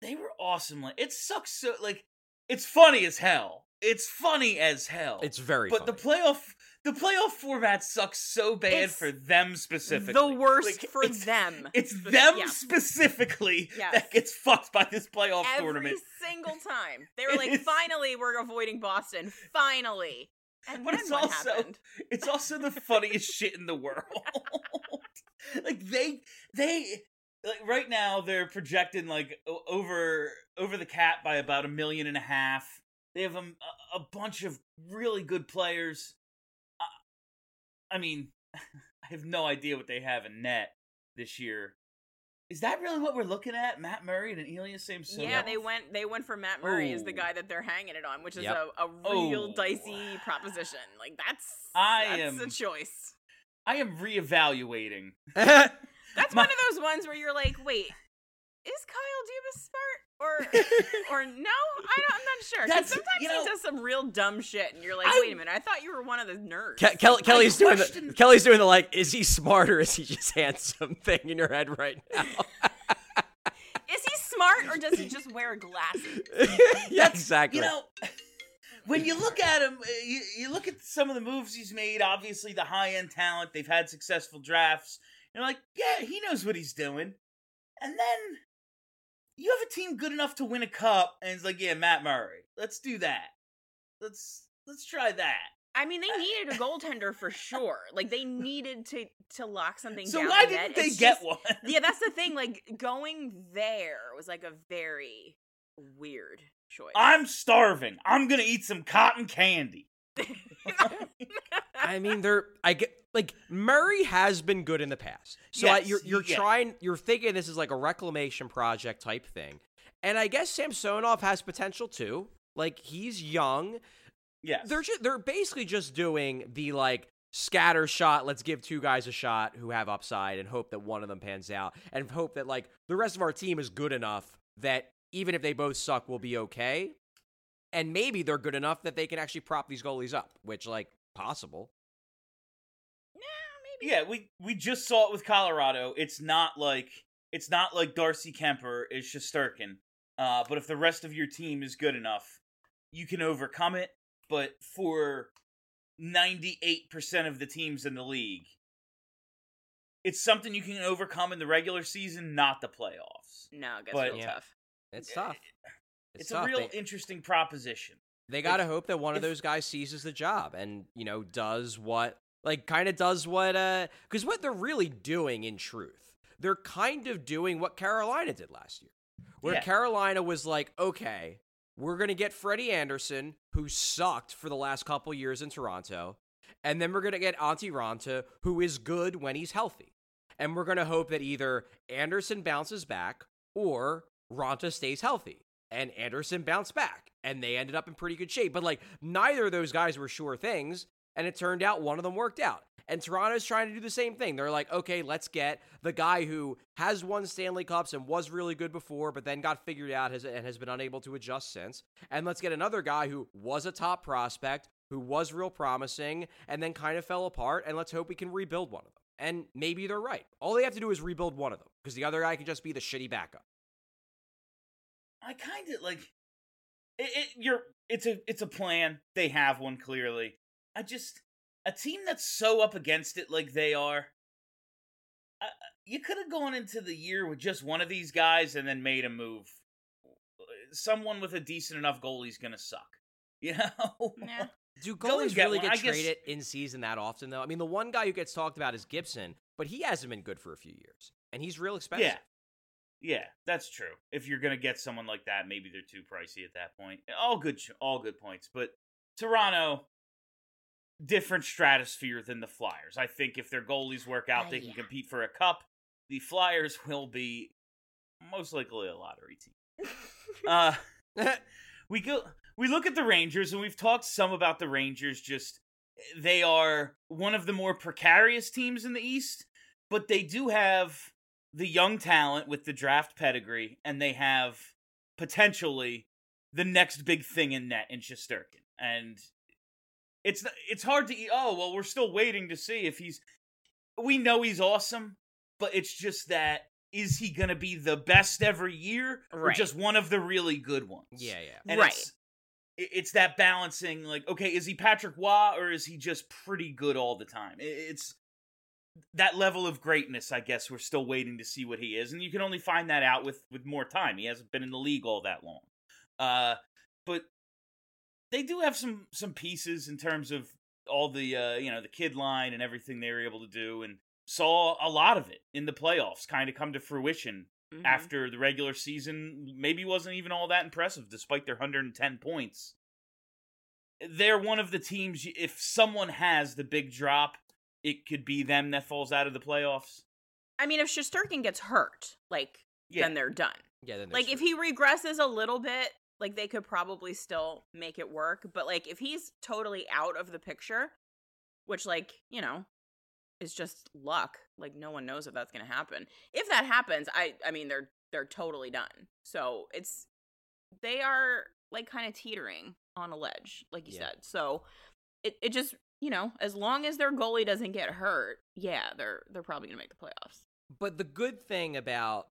Speaker 2: They were awesome. Like it sucks so like it's funny as hell. It's funny as hell.
Speaker 4: it's very.
Speaker 2: but the playoff the playoff format sucks so bad
Speaker 3: It's
Speaker 2: for them specifically.
Speaker 3: The worst
Speaker 2: Like,
Speaker 3: for
Speaker 2: it's-
Speaker 3: them.
Speaker 2: It's them
Speaker 3: yeah.
Speaker 2: specifically
Speaker 3: Yes.
Speaker 2: that gets fucked by this playoff tournament.
Speaker 3: Every single time. They <laughs> were like,
Speaker 2: is-
Speaker 3: finally, we're avoiding Boston. Finally. And
Speaker 2: But it's
Speaker 3: what
Speaker 2: also-
Speaker 3: happened? <laughs>
Speaker 2: It's also the funniest shit in the world. <laughs> like they they like right now they're projecting like over over the cap by about a million and a half. They have a, a bunch of really good players. Uh, I mean, <laughs> I have no idea what they have in net this year. Is that really what we're looking at? Matt Murray and Elias Samsonov?
Speaker 3: Yeah, they went they went for Matt Murray as the
Speaker 2: Oh.
Speaker 3: guy that they're hanging it on, which is
Speaker 4: Yep.
Speaker 3: a, a oh. real
Speaker 2: Oh.
Speaker 3: dicey proposition. Like that's
Speaker 2: I
Speaker 3: that's
Speaker 2: am-
Speaker 3: a choice.
Speaker 2: I am reevaluating. <laughs>
Speaker 3: That's
Speaker 2: My-
Speaker 3: one of those ones where you're like, wait, is Kyle Dubas smart or <laughs> or no? I don't, I'm not sure. 'Cause
Speaker 2: That's-
Speaker 3: sometimes
Speaker 2: you know-
Speaker 3: he does some real dumb shit, and you're like, wait a minute, I thought you were one of the nerds.
Speaker 4: Ke- Kelly, Kelly's doing the Kelly's doing the like. Is he smart or is he just handsome <laughs> thing in your head right now? <laughs>
Speaker 3: Is he smart or does he just wear glasses?
Speaker 4: yeah, exactly.
Speaker 2: You know, when you look at him, uh, you, you look at some of the moves he's made. Obviously, the high end talent. They've had successful drafts. You're like, yeah, he knows what he's doing. And then you have a team good enough to win a cup, and it's like, yeah, Matt Murray. Let's do that. Let's let's try that.
Speaker 3: I mean, they <laughs> needed a goaltender for sure. Like they needed to to lock something
Speaker 2: So
Speaker 3: down. So why
Speaker 2: didn't they
Speaker 3: It's
Speaker 2: get
Speaker 3: just-
Speaker 2: one?
Speaker 3: yeah, that's the thing. <laughs> Like going there was like a very weird choice.
Speaker 2: I'm starving. I'm gonna eat some cotton candy.
Speaker 4: I mean, they're I get like Murray has been good in the past, so I, you're you're
Speaker 2: yeah.
Speaker 4: trying you're thinking this is like a reclamation project type thing, and I guess Samsonov has potential too. Like he's young.
Speaker 2: Yeah,
Speaker 4: They're just they're basically just doing the like scatter shot. Let's give two guys a shot who have upside and hope that one of them pans out, and hope that like the rest of our team is good enough that even if they both suck, we'll be okay. And maybe they're good enough that they can actually prop these goalies up, which like possible.
Speaker 3: Nah, maybe.
Speaker 2: Yeah, we we just saw it with Colorado. It's not like it's not like Darcy Kuemper is Shesterkin. Uh, but if the rest of your team is good enough, you can overcome it. But for ninety eight percent of the teams in the league, it's something you can overcome in the regular season, not the playoffs.
Speaker 3: No, it gets
Speaker 2: But-
Speaker 3: real
Speaker 4: Yeah.
Speaker 3: tough.
Speaker 4: It's tough.
Speaker 2: It's,
Speaker 4: tough.
Speaker 2: a real
Speaker 4: They-
Speaker 2: interesting proposition.
Speaker 4: They gotta hope that one of those guys seizes the job and you know does what like kind of does what uh because what they're really doing in truth they're kind of doing what Carolina did last year where
Speaker 2: Yeah.
Speaker 4: Carolina was like okay we're gonna get Freddie Andersen who sucked for the last couple years in Toronto and then we're gonna get Antti Raanta who is good when he's healthy and we're gonna hope that either Andersen bounces back or Raanta stays healthy and Andersen bounced back and they ended up in pretty good shape. But like neither of those guys were sure things, and it turned out one of them worked out. And Toronto's trying to do the same thing. They're like, okay, let's get the guy who has won Stanley Cups and was really good before, but then got figured out has, and has been unable to adjust since. And let's get another guy who was a top prospect, who was real promising, and then kind of fell apart. And let's hope we can rebuild one of them. And maybe they're right. All they have to do is rebuild one of them because the other guy can just be the shitty backup.
Speaker 2: I kind of like it, it. You're it's a it's a plan. They have one clearly. I just a team that's so up against it like they are. I, you could have gone into the year with just one of these guys and then made a move. Someone with a decent enough goalie's gonna suck. <laughs> You know.
Speaker 3: Yeah.
Speaker 4: Do
Speaker 2: Go
Speaker 4: goalies
Speaker 2: get
Speaker 4: really
Speaker 2: one.
Speaker 4: get
Speaker 2: I guess-
Speaker 4: traded in season that often, though? I mean, the one guy who gets talked about is Gibson, but he hasn't been good for a few years, and he's real expensive.
Speaker 2: Yeah. Yeah, that's true. If you're gonna get someone like that, maybe they're too pricey at that point. All good, all good points. But Toronto, different stratosphere than the Flyers. I think if their goalies work out,
Speaker 3: Uh,
Speaker 2: they can compete for a cup. The Flyers <laughs> will be most likely a lottery team. Uh, <laughs> we go. We look at the Rangers, and we've talked some about the Rangers. Just they are one of the more precarious teams in the East, but they do have the young talent with the draft pedigree, and they have potentially the next big thing in net in Shesterkin. And it's it's hard to oh well, we're still waiting to see if he's. We know he's awesome, but it's just that is he gonna be the best every year or
Speaker 3: Right.
Speaker 2: just one of the really good ones?
Speaker 4: yeah, yeah.
Speaker 2: And
Speaker 3: Right.
Speaker 2: It's, it's that balancing, like, okay, is he Patrick Roy or is he just pretty good all the time? It's that level of greatness. I guess we're still waiting to see what he is, and you can only find that out with with more time. He hasn't been in the league all that long, uh, but they do have some some pieces in terms of all the uh, you know the kid line and everything they were able to do, and saw a lot of it in the playoffs kind of come to fruition
Speaker 3: Mhm.
Speaker 2: after the regular season maybe wasn't even all that impressive despite their 110 points. They're one of the teams if someone has the big drop, it could be them that falls out of the playoffs.
Speaker 3: I mean, if Shesterkin gets hurt, like,
Speaker 2: Yeah.
Speaker 3: then they're done.
Speaker 4: Yeah, then
Speaker 3: Like, if he regresses a little bit, like, they could probably still make it work. But, like, if he's totally out of the picture, which, like, you know, is just luck. Like, no one knows if that's going to happen. If that happens, I, I mean, they're, they're totally done. So it's, they are, like, kind of teetering on a ledge, like you
Speaker 4: Yeah.
Speaker 3: said. So it, it just, you know, as long as their goalie doesn't get hurt, yeah, they're, they're probably going to make the playoffs.
Speaker 4: But the good thing about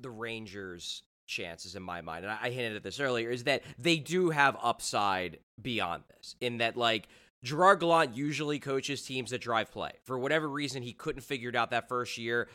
Speaker 4: the Rangers' chances, in my mind, and I, hinted at this earlier, is that they do have upside beyond this. In that, like, Gerard Gallant usually coaches teams that drive play. For whatever reason, he couldn't figure it out that first year.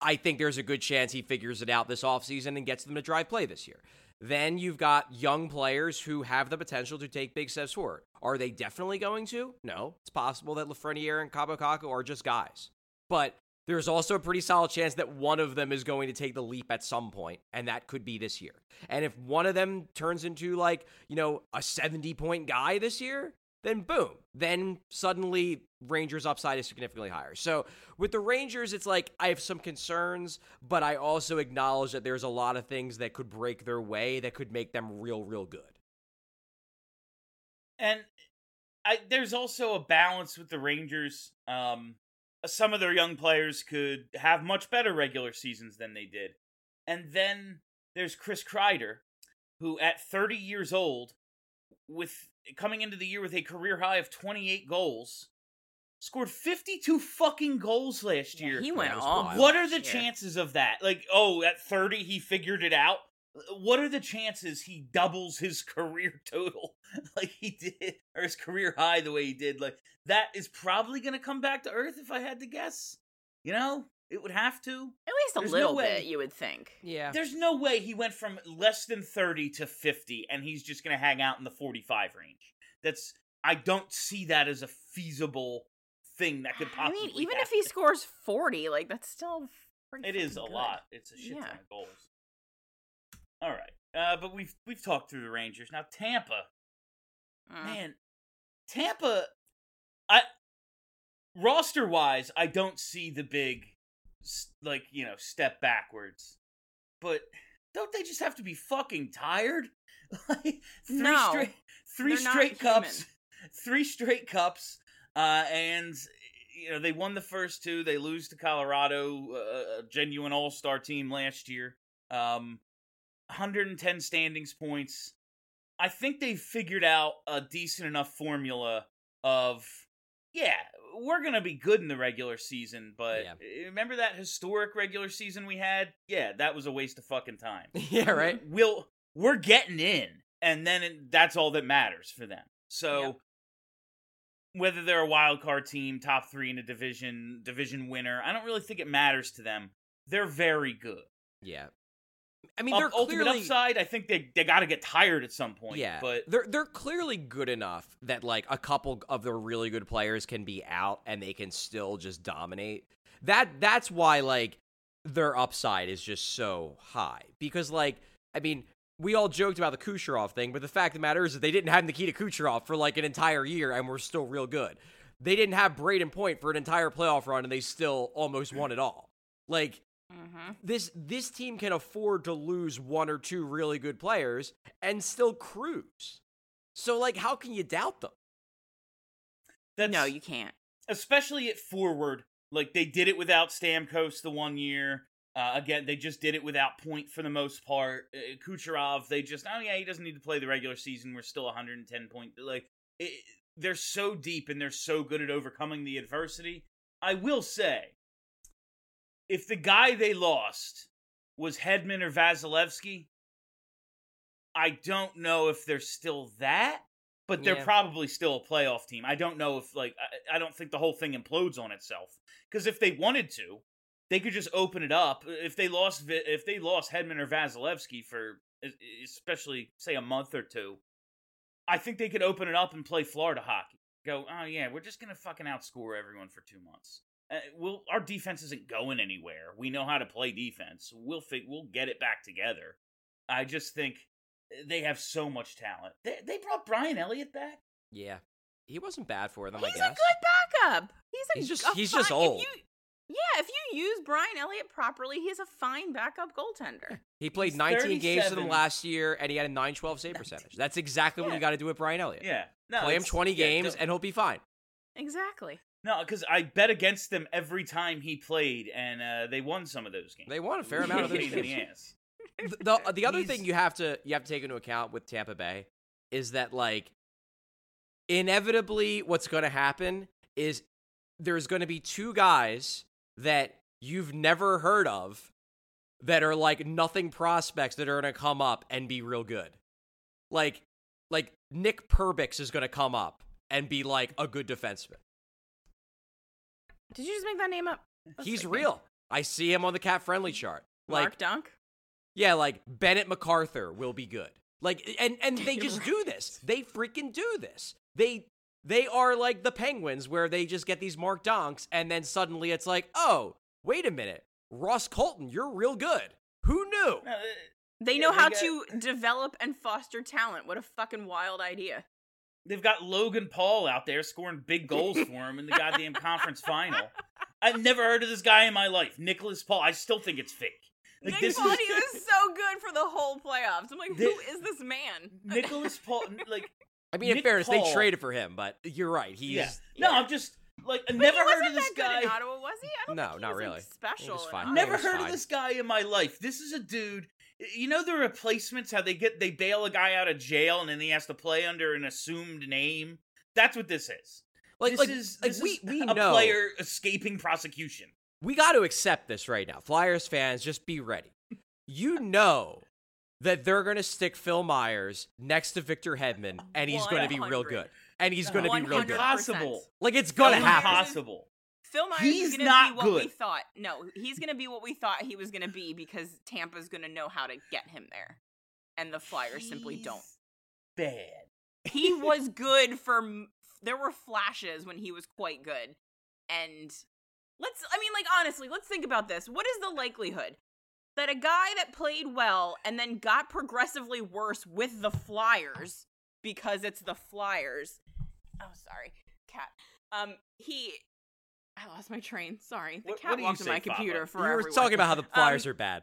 Speaker 4: I think there's a good chance he figures it out this offseason and gets them to drive play this year. Then you've got young players who have the potential to take big steps forward. Are they definitely going to? No. It's possible that Lafreniere and Kaapo are just guys. But there's also a pretty solid chance that one of them is going to take the leap at some point, and that could be this year. And if one of them turns into like, you know, a 70 point guy this year, then boom. Then suddenly Rangers upside is significantly higher. So with the Rangers, it's like I have some concerns, but I also acknowledge that there's a lot of things that could break their way that could make them real, real good.
Speaker 2: And I there's also a balance with the Rangers. Um some of their young players could have much better regular seasons than they did. And then there's Chris Kreider, who at 30 years old, with coming into the year with a career high of 28 goals, scored 52 fucking goals last
Speaker 3: Yeah,
Speaker 2: year.
Speaker 3: he went
Speaker 4: that
Speaker 3: off.
Speaker 2: What are the
Speaker 3: year.
Speaker 2: chances of that? Like, oh, at 30 he figured it out. What are the chances he doubles his <laughs> career total <laughs> like he did, or his career high the way he did? Like, that is probably going to come back to earth if I had to guess. You know, it would have to.
Speaker 3: At least a
Speaker 2: There's no
Speaker 3: little
Speaker 2: way.
Speaker 3: bit, you would think.
Speaker 4: Yeah.
Speaker 2: There's no way he went from less than 30 to 50 and he's just going to hang out in the 45 range. That's, I don't see that as a feasible thing that could possibly I
Speaker 3: mean, even if he scores 40, like, that's still. pretty
Speaker 2: It is a lot. It's a shit
Speaker 3: Yeah.
Speaker 2: ton of goals. All right, uh, but we've we've talked through the Rangers. Now Tampa,
Speaker 3: Mm.
Speaker 2: man, Tampa, I roster wise, I don't see the big, s- like you know, step backwards. But don't they just have to be fucking tired? <laughs> like three
Speaker 3: No,
Speaker 2: straight, three straight cups,
Speaker 3: human. <laughs>
Speaker 2: three straight cups, uh, and you know they won the first two. They lose to Colorado, uh, a genuine All Star team last year. Um, 110 standings points. I think they figured out a decent enough formula of yeah, we're gonna be good in the regular season, but
Speaker 4: Yeah.
Speaker 2: eh, remember that historic regular season we had? Yeah, that was a waste of fucking time. <laughs>
Speaker 4: yeah, right?
Speaker 2: We'll we're getting in, and then it, that's all that matters for them. So
Speaker 3: Yep.
Speaker 2: whether they're a wild card team, top three in a division, division winner, I don't really think it matters to them. They're very good.
Speaker 4: Yeah. I mean,
Speaker 2: Up-
Speaker 4: they're
Speaker 2: ultimate
Speaker 4: clearly
Speaker 2: upside, I think they they got to get tired at some point.
Speaker 4: Yeah,
Speaker 2: but
Speaker 4: they're they're clearly good enough that like a couple of the really good players can be out and they can still just dominate. That that's why like their upside is just so high because like I mean we all joked about the Kucherov thing, but the fact of the matter is that they didn't have Nikita Kucherov for like an entire year and we're still real good. They didn't have Brayden Point for an entire playoff run and they still almost won it all. Like
Speaker 3: Mhm.
Speaker 4: this this team can afford to lose one or two really good players and still cruise. So like how can you doubt them?
Speaker 2: that's
Speaker 3: No, you can't.
Speaker 2: especially at forward. Like they did it without Stamkos the one year. Uh, again, they just did it without Point for the most part. Uh, Kucherov, they just oh yeah, he doesn't need to play the regular season. We're still 110 point. Like it, they're so deep and they're so good at overcoming the adversity. I will say, if the guy they lost was Hedman or Vasilevskiy, I don't know if they're still that, but they're
Speaker 4: Yeah.
Speaker 2: probably still a playoff team. I don't know if like I, I don't think the whole thing implodes on itself because if they wanted to, they could just open it up. If they lost if they lost Hedman or Vasilevskiy for especially say a month or two, I think they could open it up and play Florida hockey. Go, oh yeah, we're just gonna fucking outscore everyone for two months. Uh, we'll, our defense isn't going anywhere. We know how to play defense. We'll fig- we'll get it back together. I just think they have so much talent. They, they brought Brian Elliott back.
Speaker 4: Yeah. He wasn't bad for them, I
Speaker 3: He's a good backup. He's a
Speaker 4: He's just-
Speaker 3: a
Speaker 4: he's just old.
Speaker 3: If you, yeah, if you use Brian Elliott properly, he's a fine backup goaltender.
Speaker 4: He played
Speaker 2: He's
Speaker 4: 19 games for them last year and he had a 912 save percentage. That's exactly what you got to do with Brian Elliott.
Speaker 2: Yeah, no,
Speaker 4: Play him 20
Speaker 2: yeah,
Speaker 4: games
Speaker 2: don't-
Speaker 4: and he'll be fine.
Speaker 3: Exactly.
Speaker 2: No, because I bet against them every time he played, and uh, they won some of those games.
Speaker 4: They won a fair amount of those
Speaker 2: Pain the
Speaker 4: games.
Speaker 2: ass. <laughs>
Speaker 4: the the, the other
Speaker 2: He's-
Speaker 4: thing you have to you have to take into account with Tampa Bay is that like inevitably what's going to happen is there's going to be two guys that you've never heard of that are like nothing prospects that are going to come up and be real good. Like like Nick Perbix is going to come up and be like a good defenseman.
Speaker 3: Did you just make that name up? That's
Speaker 4: He's
Speaker 3: sick.
Speaker 4: real. I see him on the cat friendly chart. Like
Speaker 3: Mark Dunk.
Speaker 4: Yeah, like Bennett MacArthur will be good. Like and and they just <laughs> do this. They freaking do this. They they are like the Penguins where they just get these Mark Donks and then suddenly it's like, "Oh, wait a minute. Ross Colton, you're real good." Who knew?
Speaker 2: Uh,
Speaker 3: They
Speaker 2: Yeah,
Speaker 3: know
Speaker 2: they
Speaker 3: how
Speaker 2: got-
Speaker 3: to develop and foster talent. What a fucking wild idea.
Speaker 2: They've got Logan Paul out there scoring big goals <laughs> for him in the goddamn conference final. I've never heard of this guy in my life, Nicholas Paul. I still think it's fake. Like
Speaker 3: Nick
Speaker 2: this
Speaker 3: Paul,
Speaker 2: is
Speaker 3: he was <laughs> so good for the whole playoffs. I'm like,
Speaker 2: Thi-
Speaker 3: who is this man? <laughs>
Speaker 2: Nicholas Paul. Like,
Speaker 4: I mean, in fairness,
Speaker 2: Paul-
Speaker 4: they traded for him, but you're right. He's
Speaker 2: yeah. No, I'm just like I never heard of this
Speaker 3: that good
Speaker 2: guy.
Speaker 3: in Ottawa, was he? I don't
Speaker 4: No,
Speaker 3: think he
Speaker 4: not
Speaker 3: was, like,
Speaker 4: really. He
Speaker 3: special.
Speaker 4: was fine.
Speaker 3: Ottawa.
Speaker 4: He
Speaker 2: Never
Speaker 4: was
Speaker 2: heard of this guy in my life. This is a dude. You know the replacements, how they get they bail a guy out of jail and then he has to play under an assumed name. That's what this is.
Speaker 4: Like,
Speaker 2: this
Speaker 4: like,
Speaker 2: is
Speaker 4: like
Speaker 2: this
Speaker 4: we
Speaker 2: is
Speaker 4: we
Speaker 2: a
Speaker 4: know
Speaker 2: player escaping prosecution.
Speaker 4: we got to accept this right now. Flyers fans, just be ready. You know that they're going to stick Phil Myers next to Victor Hedman, and he's going to be real good. And he's going to be real good.
Speaker 3: 100%.
Speaker 2: Impossible.
Speaker 4: Like it's going to happen.
Speaker 3: is-
Speaker 2: Impossible.
Speaker 3: Phil Myers
Speaker 2: He's
Speaker 3: is gonna
Speaker 2: not
Speaker 3: be what we
Speaker 2: good.
Speaker 3: thought. No, he's gonna be what we thought he was gonna be because Tampa's gonna know how to get him there, and the Flyers simply don't.
Speaker 2: Bad.
Speaker 3: He was <laughs> good for. There were flashes when he was quite good, and let's. I mean, like honestly, let's think about this. What is the likelihood that a guy that played well and then got progressively worse with the Flyers because it's the Flyers? Oh, sorry, cat. Um, he. I lost my train. Sorry, the
Speaker 2: What-
Speaker 3: cat
Speaker 2: what do
Speaker 3: walked in
Speaker 2: say,
Speaker 3: my computer
Speaker 2: Papa?
Speaker 3: for
Speaker 4: You were
Speaker 3: everyone.
Speaker 4: talking about how the Flyers
Speaker 3: Um,
Speaker 4: are bad.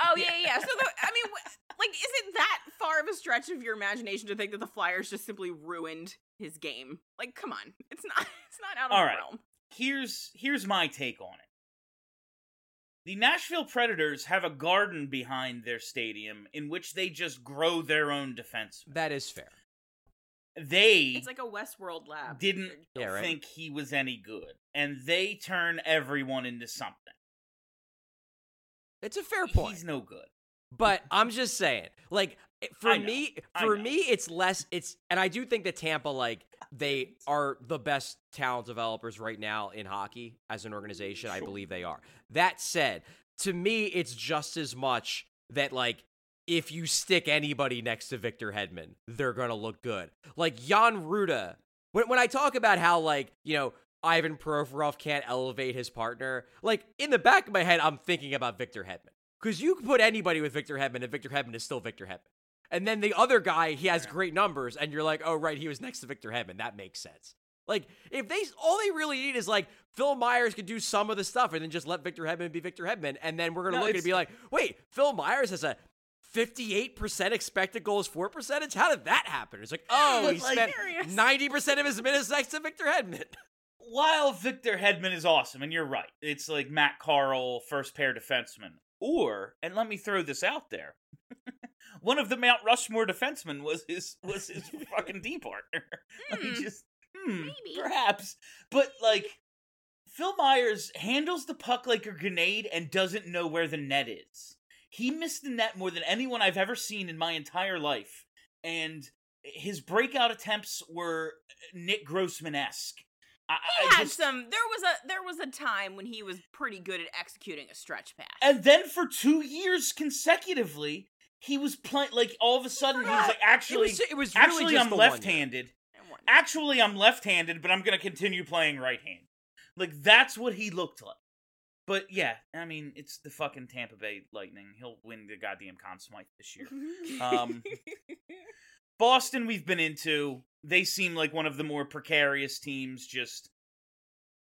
Speaker 3: Oh yeah, yeah. yeah. So the, I mean, like, is it that far of a stretch of your imagination to think that the Flyers just simply ruined his game? Like, come on, it's not. <laughs> It's not out of
Speaker 2: All
Speaker 3: the
Speaker 2: right.
Speaker 3: realm.
Speaker 2: Here's here's my take on it. The Nashville Predators have a garden behind their stadium in which they just grow their own defense.
Speaker 4: That is fair.
Speaker 2: They
Speaker 3: It's like a Westworld lab.
Speaker 2: didn't
Speaker 4: Yeah, right.
Speaker 2: think he was any good, and they turn everyone into something.
Speaker 4: It's a fair point.
Speaker 2: He's no good.
Speaker 4: But I'm just saying, like eh, for
Speaker 2: know.
Speaker 4: me, for me, it's less. It's and I do think that Tampa, like they are the best talent developers right now in hockey as an organization. I believe they are. That said, to me, it's just as much that like if you stick anybody next to Victor Hedman, they're gonna look good. Like Jan Rutta. When when I talk about how like you know. Ivan Provorov can't elevate his partner. Like in the back of my head, I'm thinking about Victor Hedman. Because you can put anybody with Victor Hedman, and Victor Hedman is still Victor Hedman. And then the other guy, he has great numbers, and you're like, oh right, he was next to Victor Hedman. That makes sense. Like if they all they really need is like Phil Myers could do some of the stuff, and then just let Victor Hedman be Victor Hedman, and then we're gonna
Speaker 2: No,
Speaker 4: look at
Speaker 2: it's-
Speaker 4: and be like, wait, Phil Myers has a 58% expected goals for percentage. How did that happen? It's like, oh, he
Speaker 2: like-
Speaker 4: spent 90% of his minutes next to Victor Hedman. <laughs>
Speaker 2: While Victor Hedman is awesome, and you're right, it's like Matt Carle, first pair defenseman. Or, and let me throw this out there, <laughs> one of the Mount Rushmore defensemen was his was his <laughs> fucking D partner. <laughs>
Speaker 3: Hmm.
Speaker 2: just hmm,
Speaker 3: Maybe.
Speaker 2: perhaps, but like Phil Myers handles the puck like a grenade and doesn't know where the net is. He missed the net more than anyone I've ever seen in my entire life, and his breakout attempts were Nick Grossmann esque. I,
Speaker 3: He
Speaker 2: I
Speaker 3: had
Speaker 2: just-
Speaker 3: some. There was a there was a time when he was pretty good at executing a stretch pass.
Speaker 2: and then for two years consecutively, he was playing like all of a sudden he was like actually,
Speaker 4: it was, it was really
Speaker 2: actually I'm
Speaker 4: the one year.
Speaker 2: left-handed. Actually, I'm left-handed, but I'm gonna continue playing right-handed. Like that's what he looked like. But yeah, I mean, it's the fucking Tampa Bay Lightning. He'll win the goddamn Conn Smythe this year. <laughs> Um, Boston, we've been into. They seem like one of the more precarious teams. Just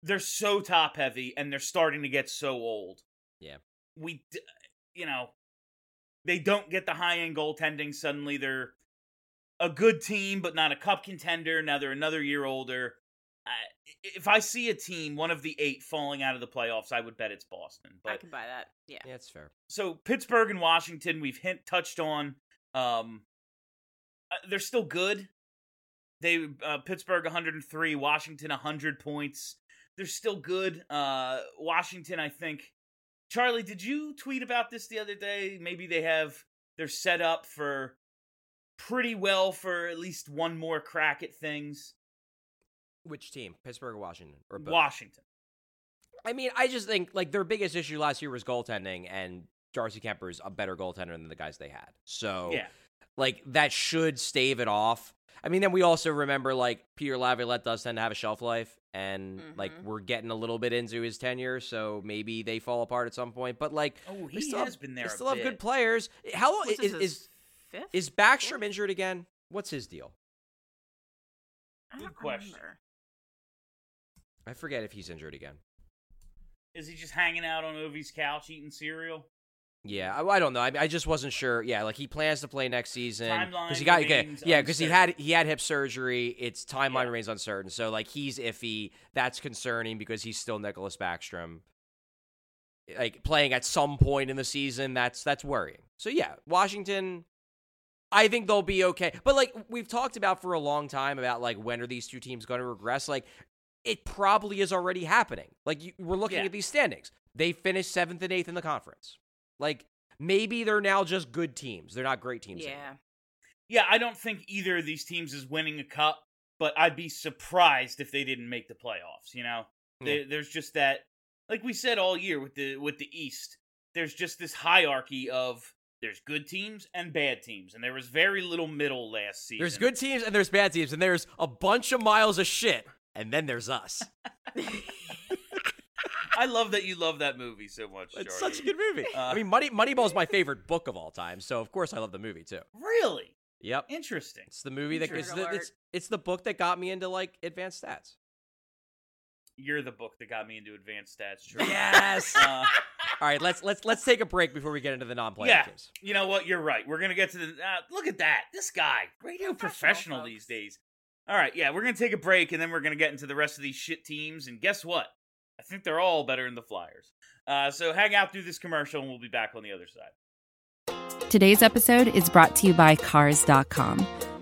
Speaker 2: they're so top heavy, and they're starting to get so old.
Speaker 4: Yeah.
Speaker 2: we, d- you know, they don't get the high end goaltending. Suddenly, they're a good team, but not a cup contender. Now they're another year older. I if I see a team, one of the eight, falling out of the playoffs, I would bet it's Boston.
Speaker 3: But I
Speaker 2: But
Speaker 3: can buy that. Yeah.
Speaker 4: Yeah, it's fair.
Speaker 2: so Pittsburgh and Washington, we've hint touched on. Um, uh, they're still good. They uh, Pittsburgh 103, Washington 100 points. They're still good. Uh, Washington, I think. Charlie, did you tweet about this the other day? Maybe they have they're set up for pretty well for at least one more crack at things.
Speaker 4: Which team? Pittsburgh or Washington? Or both?
Speaker 2: Washington.
Speaker 4: I mean, I just think like their biggest issue last year was goaltending, and Darcy Kuemper's a better goaltender than the guys they had. So
Speaker 2: Yeah.
Speaker 4: like that should stave it off. I mean, then we also remember like Peter Laviolette does tend to have a shelf life, and like
Speaker 3: Mhm.
Speaker 4: we're getting a little bit into his tenure, so maybe they fall apart at some point. But like,
Speaker 2: Oh, he
Speaker 4: still
Speaker 2: has
Speaker 4: have,
Speaker 2: been there.
Speaker 4: They
Speaker 2: a
Speaker 4: still have good players. How long is is
Speaker 3: fifth?
Speaker 4: is Backstrom
Speaker 3: Fourth?
Speaker 4: injured again? What's his deal?
Speaker 3: I
Speaker 2: Good question.
Speaker 3: remember.
Speaker 4: I forget if he's injured again.
Speaker 2: Is he just hanging out on Ovi's couch eating cereal?
Speaker 4: Yeah, I, I don't know. I, I just wasn't sure. Yeah, like he plans to play next season
Speaker 2: Timeline
Speaker 4: he got okay, yeah because he had he had hip surgery. Its timeline
Speaker 2: Yeah.
Speaker 4: remains uncertain. So like he's iffy. That's concerning because he's still Nicklas Backstrom. like playing at some point in the season, that's that's worrying. So yeah, Washington I think they'll be okay. But like we've talked about for a long time about like when are these two teams going to regress? Like it probably is already happening. Like you, we're looking
Speaker 2: Yeah.
Speaker 4: at these standings. They finished seventh and eighth in the conference. Like maybe they're now just good teams. They're not great teams. anymore.
Speaker 3: Yeah.
Speaker 2: Yeah, I don't think either of these teams is winning a cup, but I'd be surprised if they didn't make the playoffs. You know, There- there's just that, like we said all year with the with the East. There's just this hierarchy of there's good teams and bad teams, and there was very little middle last season.
Speaker 4: There's good teams and there's bad teams, and there's a bunch of miles of shit, and then there's us. <laughs> <laughs>
Speaker 2: I love that you love that movie so much.
Speaker 4: It's such a good movie.
Speaker 2: Uh,
Speaker 4: I mean, Money Moneyball's my favorite book of all time, so of course I love the movie too.
Speaker 2: Really
Speaker 4: Yep.
Speaker 2: interesting.
Speaker 4: It's the movie that it's the, it's, it's the book that got me into like advanced stats.
Speaker 2: You're the book that got me into advanced stats. Charlie.
Speaker 4: Yes.
Speaker 2: Uh,
Speaker 4: All right, let's let's let's take a break before we get into the non-playoff
Speaker 2: Yeah.
Speaker 4: teams.
Speaker 2: You know what? You're right. We're gonna get to the. Uh, look at that. This guy, radio
Speaker 3: Professional,
Speaker 2: professional these days. All right, yeah, we're gonna take a break and then we're gonna get into the rest of these shit teams. And guess what? I think they're all better than the Flyers. Uh, so hang out through this commercial and we'll be back on the other side.
Speaker 5: Today's episode is brought to you by Cars.com.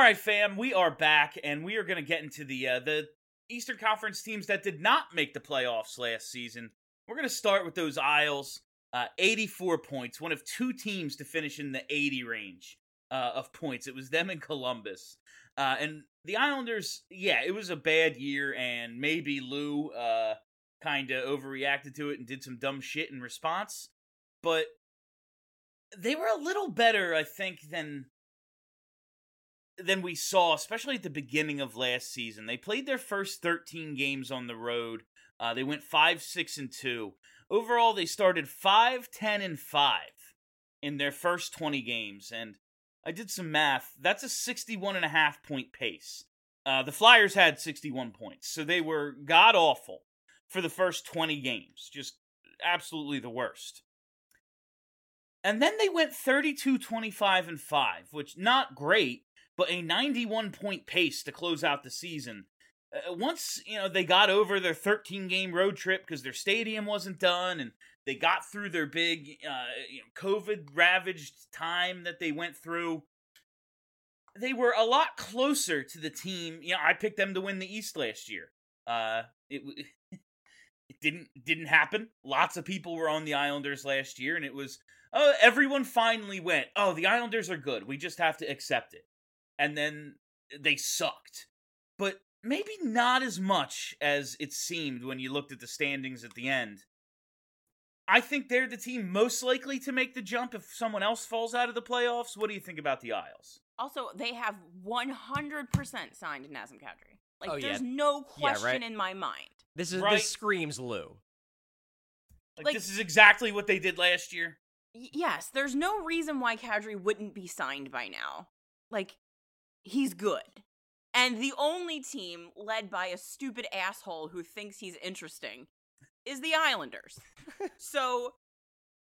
Speaker 2: All right, fam, we are back and we are gonna get into the uh, the Eastern Conference teams that did not make the playoffs last season. We're gonna start with those Isles. Uh, 84 points, one of two teams to finish in the 80 range uh, of points. It was them and Columbus. Uh, and the Islanders, yeah, it was a bad year, and maybe Lou uh, kind of overreacted to it and did some dumb shit in response. But they were a little better, I think, than than we saw, especially at the beginning of last season. They played their first 13 games on the road. Uh, they went 5 6 and 2. Overall, they started 5 10 and 5 in their first 20 games. And I did some math. That's a 61 and a half point pace. Uh, the Flyers had 61 points, so they were god awful for the first 20 games. Just absolutely the worst. And then they went 32 25 and 5, which not great, but a 91 point pace to close out the season. Uh, once, you know, they got over their 13 game road trip because their stadium wasn't done and they got through their big uh, you know, COVID ravaged time that they went through, they were a lot closer to the team. You know, I picked them to win the East last year. Uh, it <laughs> it didn't didn't happen. Lots of people were on the Islanders last year, and it was oh everyone finally went. Oh, the Islanders are good. We just have to accept it. And then they sucked, but maybe not as much as it seemed when you looked at the standings at the end. I think they're the team most likely to make the jump if someone else falls out of the playoffs. What do you think about the Isles?
Speaker 3: Also, they have 100% signed Nazem Kadri. Like,
Speaker 4: Oh, yeah.
Speaker 3: there's no
Speaker 4: Yeah, right.
Speaker 3: question in my mind.
Speaker 4: This is
Speaker 2: Right.
Speaker 4: this screams Lou.
Speaker 2: Like,
Speaker 3: Like-
Speaker 2: this is exactly what they did last year.
Speaker 3: Y- yes, there's no reason why Kadri wouldn't be signed by now. Like, he's good. And the only team led by a stupid asshole who thinks he's interesting is the Islanders. <laughs> so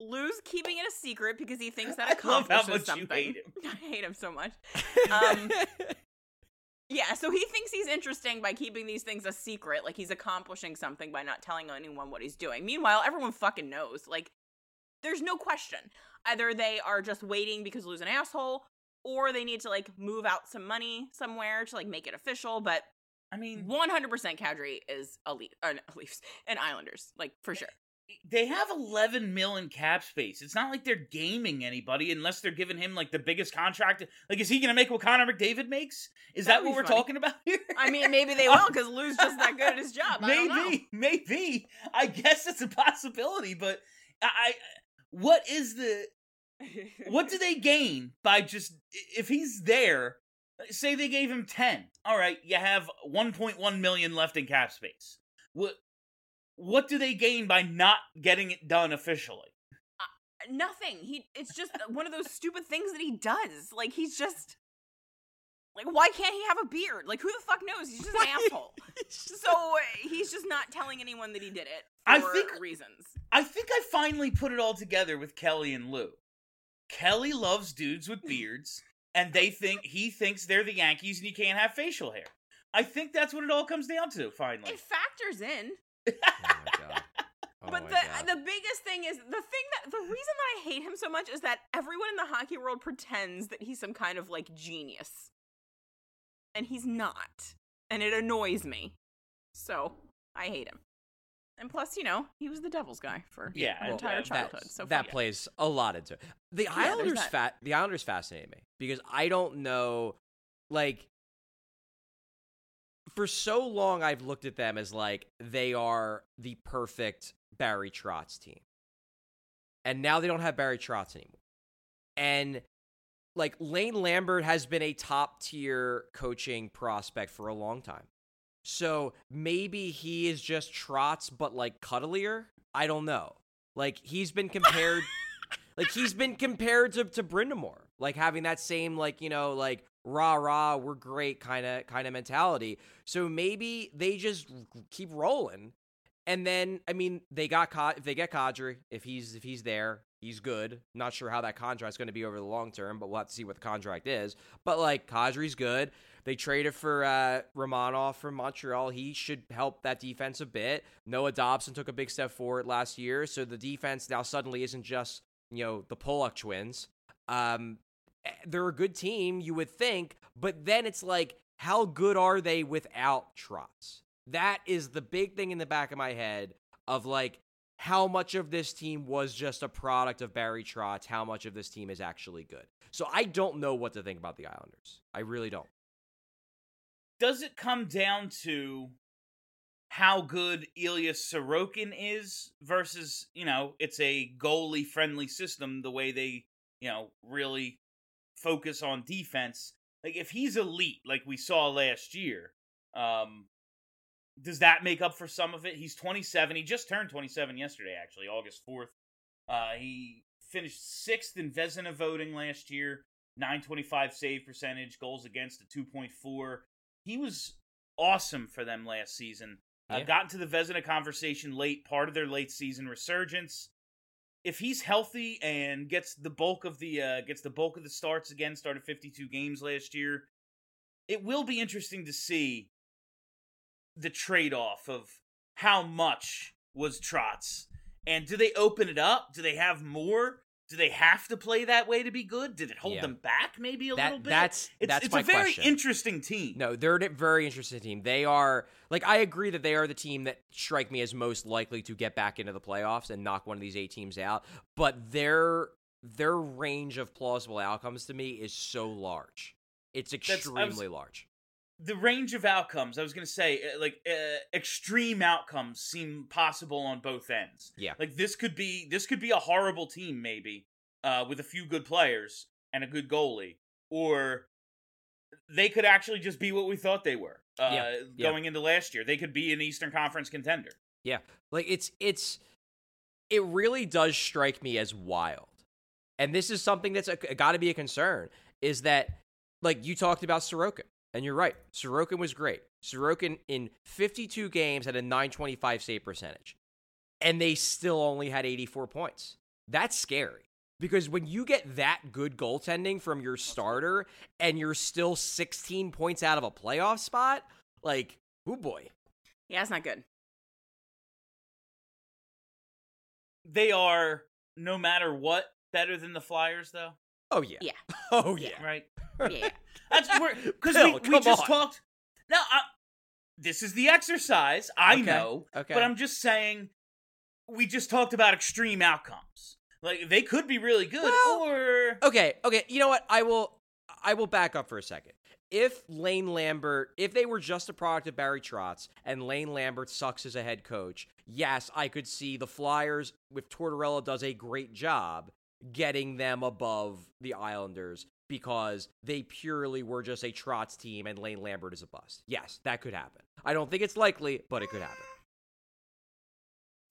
Speaker 3: Lou's keeping it a secret because he thinks that
Speaker 2: I love how
Speaker 3: accomplishes something.
Speaker 2: hate him. <laughs>
Speaker 3: I hate him so much. Um, <laughs> Yeah, so he thinks he's interesting by keeping these things a secret, like he's accomplishing something by not telling anyone what he's doing. Meanwhile, everyone fucking knows. Like, there's no question. Either they are just waiting because Lou's an asshole, or they need to like move out some money somewhere to like make it official. But
Speaker 2: I mean,
Speaker 3: 100% Kadri is a Leaf, uh, not <laughs> Leafs and Islanders, like for sure.
Speaker 2: they have 11 mil in cap space. It's not like they're gaming anybody unless they're giving him like the biggest contract. Like, is he going to make what Connor McDavid makes? Is
Speaker 3: That'd
Speaker 2: that what we're
Speaker 3: funny.
Speaker 2: talking about <laughs> here?
Speaker 3: I mean, maybe they <laughs> will because Lou's just that good at his job. I don't know.
Speaker 2: maybe, maybe. I guess it's a possibility, but I, I what is the what do they gain by just if he's there? Say they gave him ten. All right, you have 1.1 million left in cap space. What what do they gain by not getting it done officially?
Speaker 3: Nothing. He. It's just one of those stupid things that he does. Like he's just. Like, why can't he have a beard? Like, who the fuck knows? He's just an <laughs> asshole. So uh, he's just not telling anyone that he did it for
Speaker 2: I think-
Speaker 3: reasons.
Speaker 2: I think I finally put it all together with Kelly and Lou. Kelly loves dudes with beards, and they think he thinks they're the Yankees and you can't have facial hair. I think that's what it all comes down to, finally.
Speaker 3: It factors in.
Speaker 4: Oh my god. <laughs> Oh
Speaker 3: but
Speaker 4: my
Speaker 3: the
Speaker 4: God.
Speaker 3: the biggest thing is the thing that the reason that I hate him so much is that everyone in the hockey world pretends that he's some kind of like genius. And he's not. And it annoys me. So, I hate him. And plus, you know, he was the devil's guy for
Speaker 2: Yeah, well,
Speaker 3: entire
Speaker 2: that-
Speaker 3: childhood. So
Speaker 4: that plays a lot into it. The
Speaker 3: there's
Speaker 4: Islanders fat the Islanders fascinate me because I don't know like for so long I've looked at them as like they are the perfect Barry Trotz team. And now they don't have Barry Trotz anymore. And like Lane Lambert has been a top tier coaching prospect for a long time. So maybe he is just Trotz, but like cuddlier. I don't know. Like he's been compared, <laughs> like he's been compared to to Brind'Amour, like having that same like you know like rah rah we're great kind of kind of mentality. So maybe they just keep rolling, and then I mean they got Ka- if they get Kadri if he's if he's there he's good. Not sure how that contract's going to be over the long term, but we'll have to see what the contract is. But like Kadri's good. They traded for uh, Romanov from Montreal. He should help that defense a bit. Noah Dobson took a big step forward last year, so the defense now suddenly isn't just you know the Pollock twins. Um, eh, they're a good team, you would think, but then it's like, how good are they without Trotz? That is the big thing in the back of my head of like how much of this team was just a product of Barry Trotz, how much of this team is actually good. So I don't know what to think about the Islanders. I really don't.
Speaker 2: Does it come down to how good Ilya Sorokin is versus, you know, it's a goalie friendly system the way they, you know, really focus on defense. Like if he's elite like we saw last year, um does that make up for some of it? He's 27. He just turned 27 yesterday actually, August 4th. Uh he finished 6th in Vezina voting last year, 925 save percentage, goals against a 2.4. He was awesome for them last season. Uh,
Speaker 4: Yeah.
Speaker 2: got into the Vezina conversation late, part of their late season resurgence. If he's healthy and gets the bulk of the uh, gets the bulk of the starts again, started 52 games last year, it will be interesting to see the trade off of how much was Trotz, and do they open it up? Do they have more? Do they have to play that way to be good? Did it hold
Speaker 4: Yeah.
Speaker 2: them back maybe a
Speaker 4: That-
Speaker 2: little bit?
Speaker 4: that's-
Speaker 2: it's,
Speaker 4: that's
Speaker 2: it's
Speaker 4: my
Speaker 2: a very
Speaker 4: question.
Speaker 2: interesting team.
Speaker 4: No, they're a very interesting team. They are like I agree that they are the team that strike me as most likely to get back into the playoffs and knock one of these eight teams out. But their their range of plausible outcomes to me is so large. It's
Speaker 2: I was-
Speaker 4: extremely large.
Speaker 2: The range of outcomes i was going to say uh, like uh, extreme outcomes seem possible on both ends
Speaker 4: Yeah.
Speaker 2: like this could be this could be a horrible team maybe uh, with a few good players and a good goalie or they could actually just be what we thought they were uh,
Speaker 4: Yeah, yeah.
Speaker 2: going into last year they could be an eastern conference contender
Speaker 4: Yeah. Like it's it's it really does strike me as wild. And this is something that's got to be a concern is that like you talked about Sorokin and you're right. Sorokin was great. Sorokin in 52 games had a 925 save percentage. And they still only had 84 points. That's scary. Because when you get that good goaltending from your starter and you're still 16 points out of a playoff spot, like, oh boy.
Speaker 3: Yeah, it's not good.
Speaker 2: they are no matter what better than the flyers though
Speaker 4: Oh yeah.
Speaker 3: Yeah. <laughs>
Speaker 4: Oh yeah.
Speaker 2: right
Speaker 3: Yeah.
Speaker 2: That's <laughs> because
Speaker 4: Bill,
Speaker 2: we, we just
Speaker 4: on.
Speaker 2: talked. No, I, this is the exercise. I
Speaker 4: Okay,
Speaker 2: know,
Speaker 4: okay.
Speaker 2: but I'm just saying. We just talked about extreme outcomes. Like they could be really good,
Speaker 4: Well,
Speaker 2: or
Speaker 4: Okay, okay. You know what? I will I will back up for a second. If Lane Lambert, if they were just a product of Barry Trotz and Lane Lambert sucks as a head coach, yes, I could see the Flyers if Tortorella does a great job getting them above the Islanders because they purely were just a Trotz team and Lane Lambert is a bust. Yes, that could happen. I don't think it's likely, but it could happen.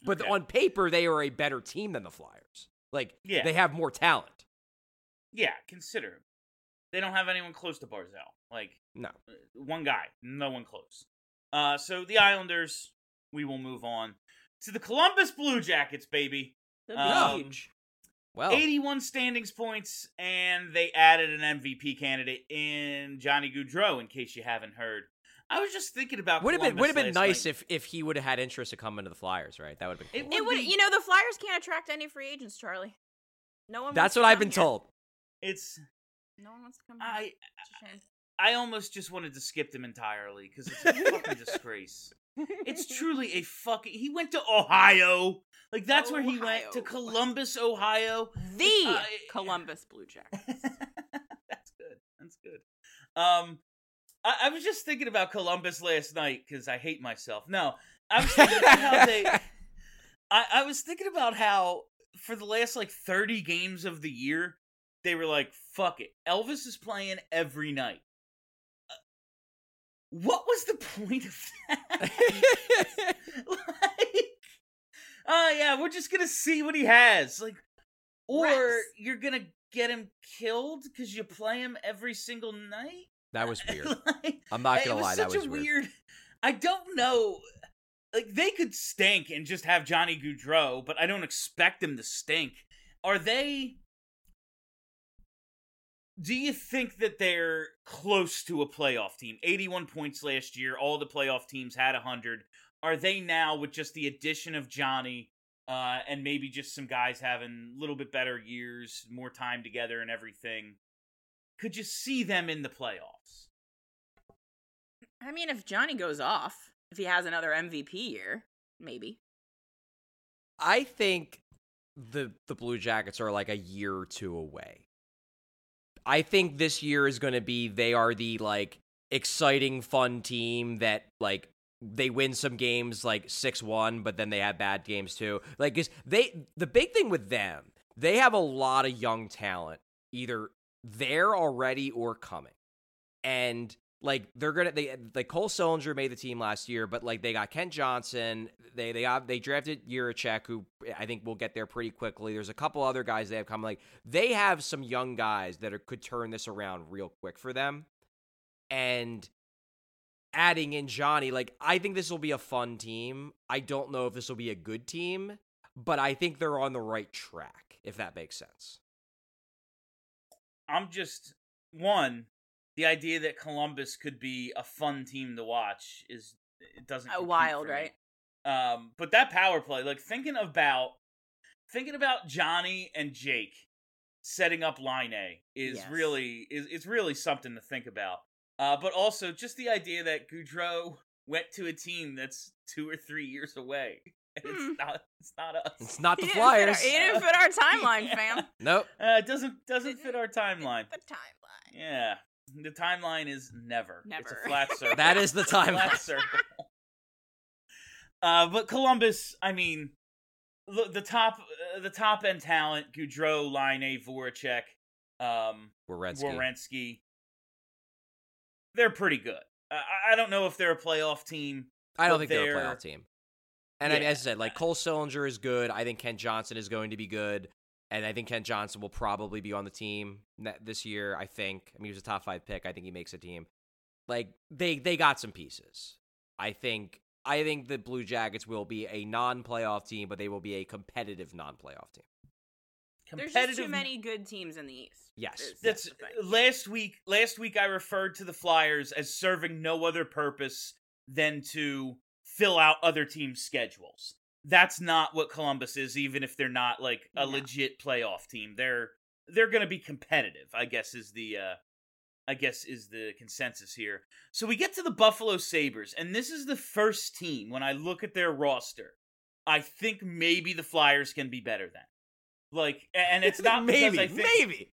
Speaker 4: But
Speaker 2: Okay.
Speaker 4: on paper, they are a better team than the Flyers. Like,
Speaker 2: Yeah.
Speaker 4: they have more talent.
Speaker 2: Yeah, consider. They don't have anyone close to Barzal. Like
Speaker 4: No.
Speaker 2: uh, one guy, no one close. Uh, so the Islanders, we will move on to the Columbus Blue Jackets, baby.
Speaker 3: The
Speaker 2: Um,
Speaker 3: beach.
Speaker 4: Well,
Speaker 2: 81 standings points, and they added an MVP candidate in Johnny Gaudreau. In case you haven't heard, I was just thinking about.
Speaker 4: would have been would have been nice
Speaker 2: night.
Speaker 4: if if he would have had interest to come into the Flyers, right? That would have been
Speaker 2: It
Speaker 4: cool.
Speaker 3: It would,
Speaker 2: be-
Speaker 3: you know, the Flyers can't attract any free agents, Charlie. No one.
Speaker 4: That's what I've been
Speaker 3: here.
Speaker 4: told.
Speaker 2: It's
Speaker 3: No one wants to come. Here.
Speaker 2: I
Speaker 3: It's a shame.
Speaker 2: I almost just wanted to skip them entirely because it's a fucking disgrace. <laughs> It's truly a fucking. He went to Ohio. Like that's where he went to Columbus, Ohio.
Speaker 3: the
Speaker 2: Uh,
Speaker 3: Columbus Blue Jackets. <laughs>
Speaker 2: That's good. That's good. Um, I, I was just thinking about Columbus last night because I hate myself. No, I was thinking about how they. <laughs> I, I was thinking about how for the last like thirty games of the year, they were like, "Fuck it, Elvis is playing every night." Uh, what was the point of that? <laughs> like, oh yeah, we're just gonna see what he has. Like, or
Speaker 3: Reps.
Speaker 2: you're gonna get him killed because you play him every single night.
Speaker 4: That was <laughs> weird.
Speaker 2: Like,
Speaker 4: I'm not gonna
Speaker 2: was
Speaker 4: lie,
Speaker 2: such
Speaker 4: that was
Speaker 2: a
Speaker 4: weird.
Speaker 2: weird. I don't know. Like they could stink and just have Johnny Gaudreau, but I don't expect them to stink. Are they? Do you think that they're close to a playoff team? 81 points last year. All the playoff teams had 100. Are they now with just the addition of Johnny uh, and maybe just some guys having a little bit better years, more time together, and everything? Could you see them in the playoffs?
Speaker 3: I mean, if Johnny goes off, if he has another MVP year, maybe.
Speaker 4: I think the the Blue Jackets are like a year or two away. I think this year is going to be they are the like exciting fun team that like they win some games like 6-1 but then they have bad games too. Like 'cause they the big thing with them, they have a lot of young talent either there already or coming. And like they're gonna they like Cole Sillinger made the team last year, but like they got Kent Johnson, they they have, they drafted Jiricek, who I think will get there pretty quickly. There's a couple other guys they have coming. Like they have some young guys that are, could turn this around real quick for them, and adding in Johnny, like I think this will be a fun team. I don't know if this will be a good team, but I think they're on the right track. If that makes sense.
Speaker 2: I'm just one. The idea that Columbus could be a fun team to watch is it doesn't
Speaker 3: Uh, wild, right?
Speaker 2: Um, but that power play, like thinking about thinking about Johnny and Jake setting up Laine is
Speaker 3: Yes.
Speaker 2: really is it's really something to think about. Uh, but also just the idea that Gaudreau went to a team that's two or three years away. <laughs> And
Speaker 3: Hmm.
Speaker 2: it's not it's not us.
Speaker 4: It's not the
Speaker 3: He didn't fit our-
Speaker 4: Flyers.
Speaker 3: He didn't fit our timeline, <laughs>
Speaker 2: Yeah.
Speaker 3: fam.
Speaker 4: Nope.
Speaker 2: Uh, it doesn't doesn't fit our timeline.
Speaker 3: The timeline.
Speaker 2: Yeah. The timeline is never. Never. It's a
Speaker 3: Never.
Speaker 2: flat <laughs> circle.
Speaker 4: That is the
Speaker 2: flat
Speaker 4: timeline.
Speaker 2: circle. Uh, but Columbus, I mean, the, the top uh, the top end talent: Gaudreau, Laine, Voracek, um, Werenski. They're pretty good. I, I don't know if they're a playoff team.
Speaker 4: I don't think they're, a
Speaker 2: they're-
Speaker 4: playoff team. And I mean, as I said, like Cole Sillinger is good. I think Kent Johnson is going to be good, and I think Kent Johnson will probably be on the team this year. I think. I mean, he was a top five pick. I think he makes a team. Like they they got some pieces. I think I think the Blue Jackets will be a non-playoff team, but they will be a competitive non-playoff team.
Speaker 3: There's just too many good teams in the East.
Speaker 4: Yes.
Speaker 3: is-
Speaker 2: That's last week. Last week, I referred to the Flyers as serving no other purpose than to fill out other teams' schedules. That's not what Columbus is, even if they're not like a
Speaker 3: No.
Speaker 2: legit playoff team. They're they're going to be competitive. I guess is the uh, I guess is the consensus here. So we get to the Buffalo Sabres, and this is the first team when I look at their roster. I think maybe the Flyers can be better than. Like, and it's <laughs> not because
Speaker 4: maybe
Speaker 2: I think,
Speaker 4: maybe.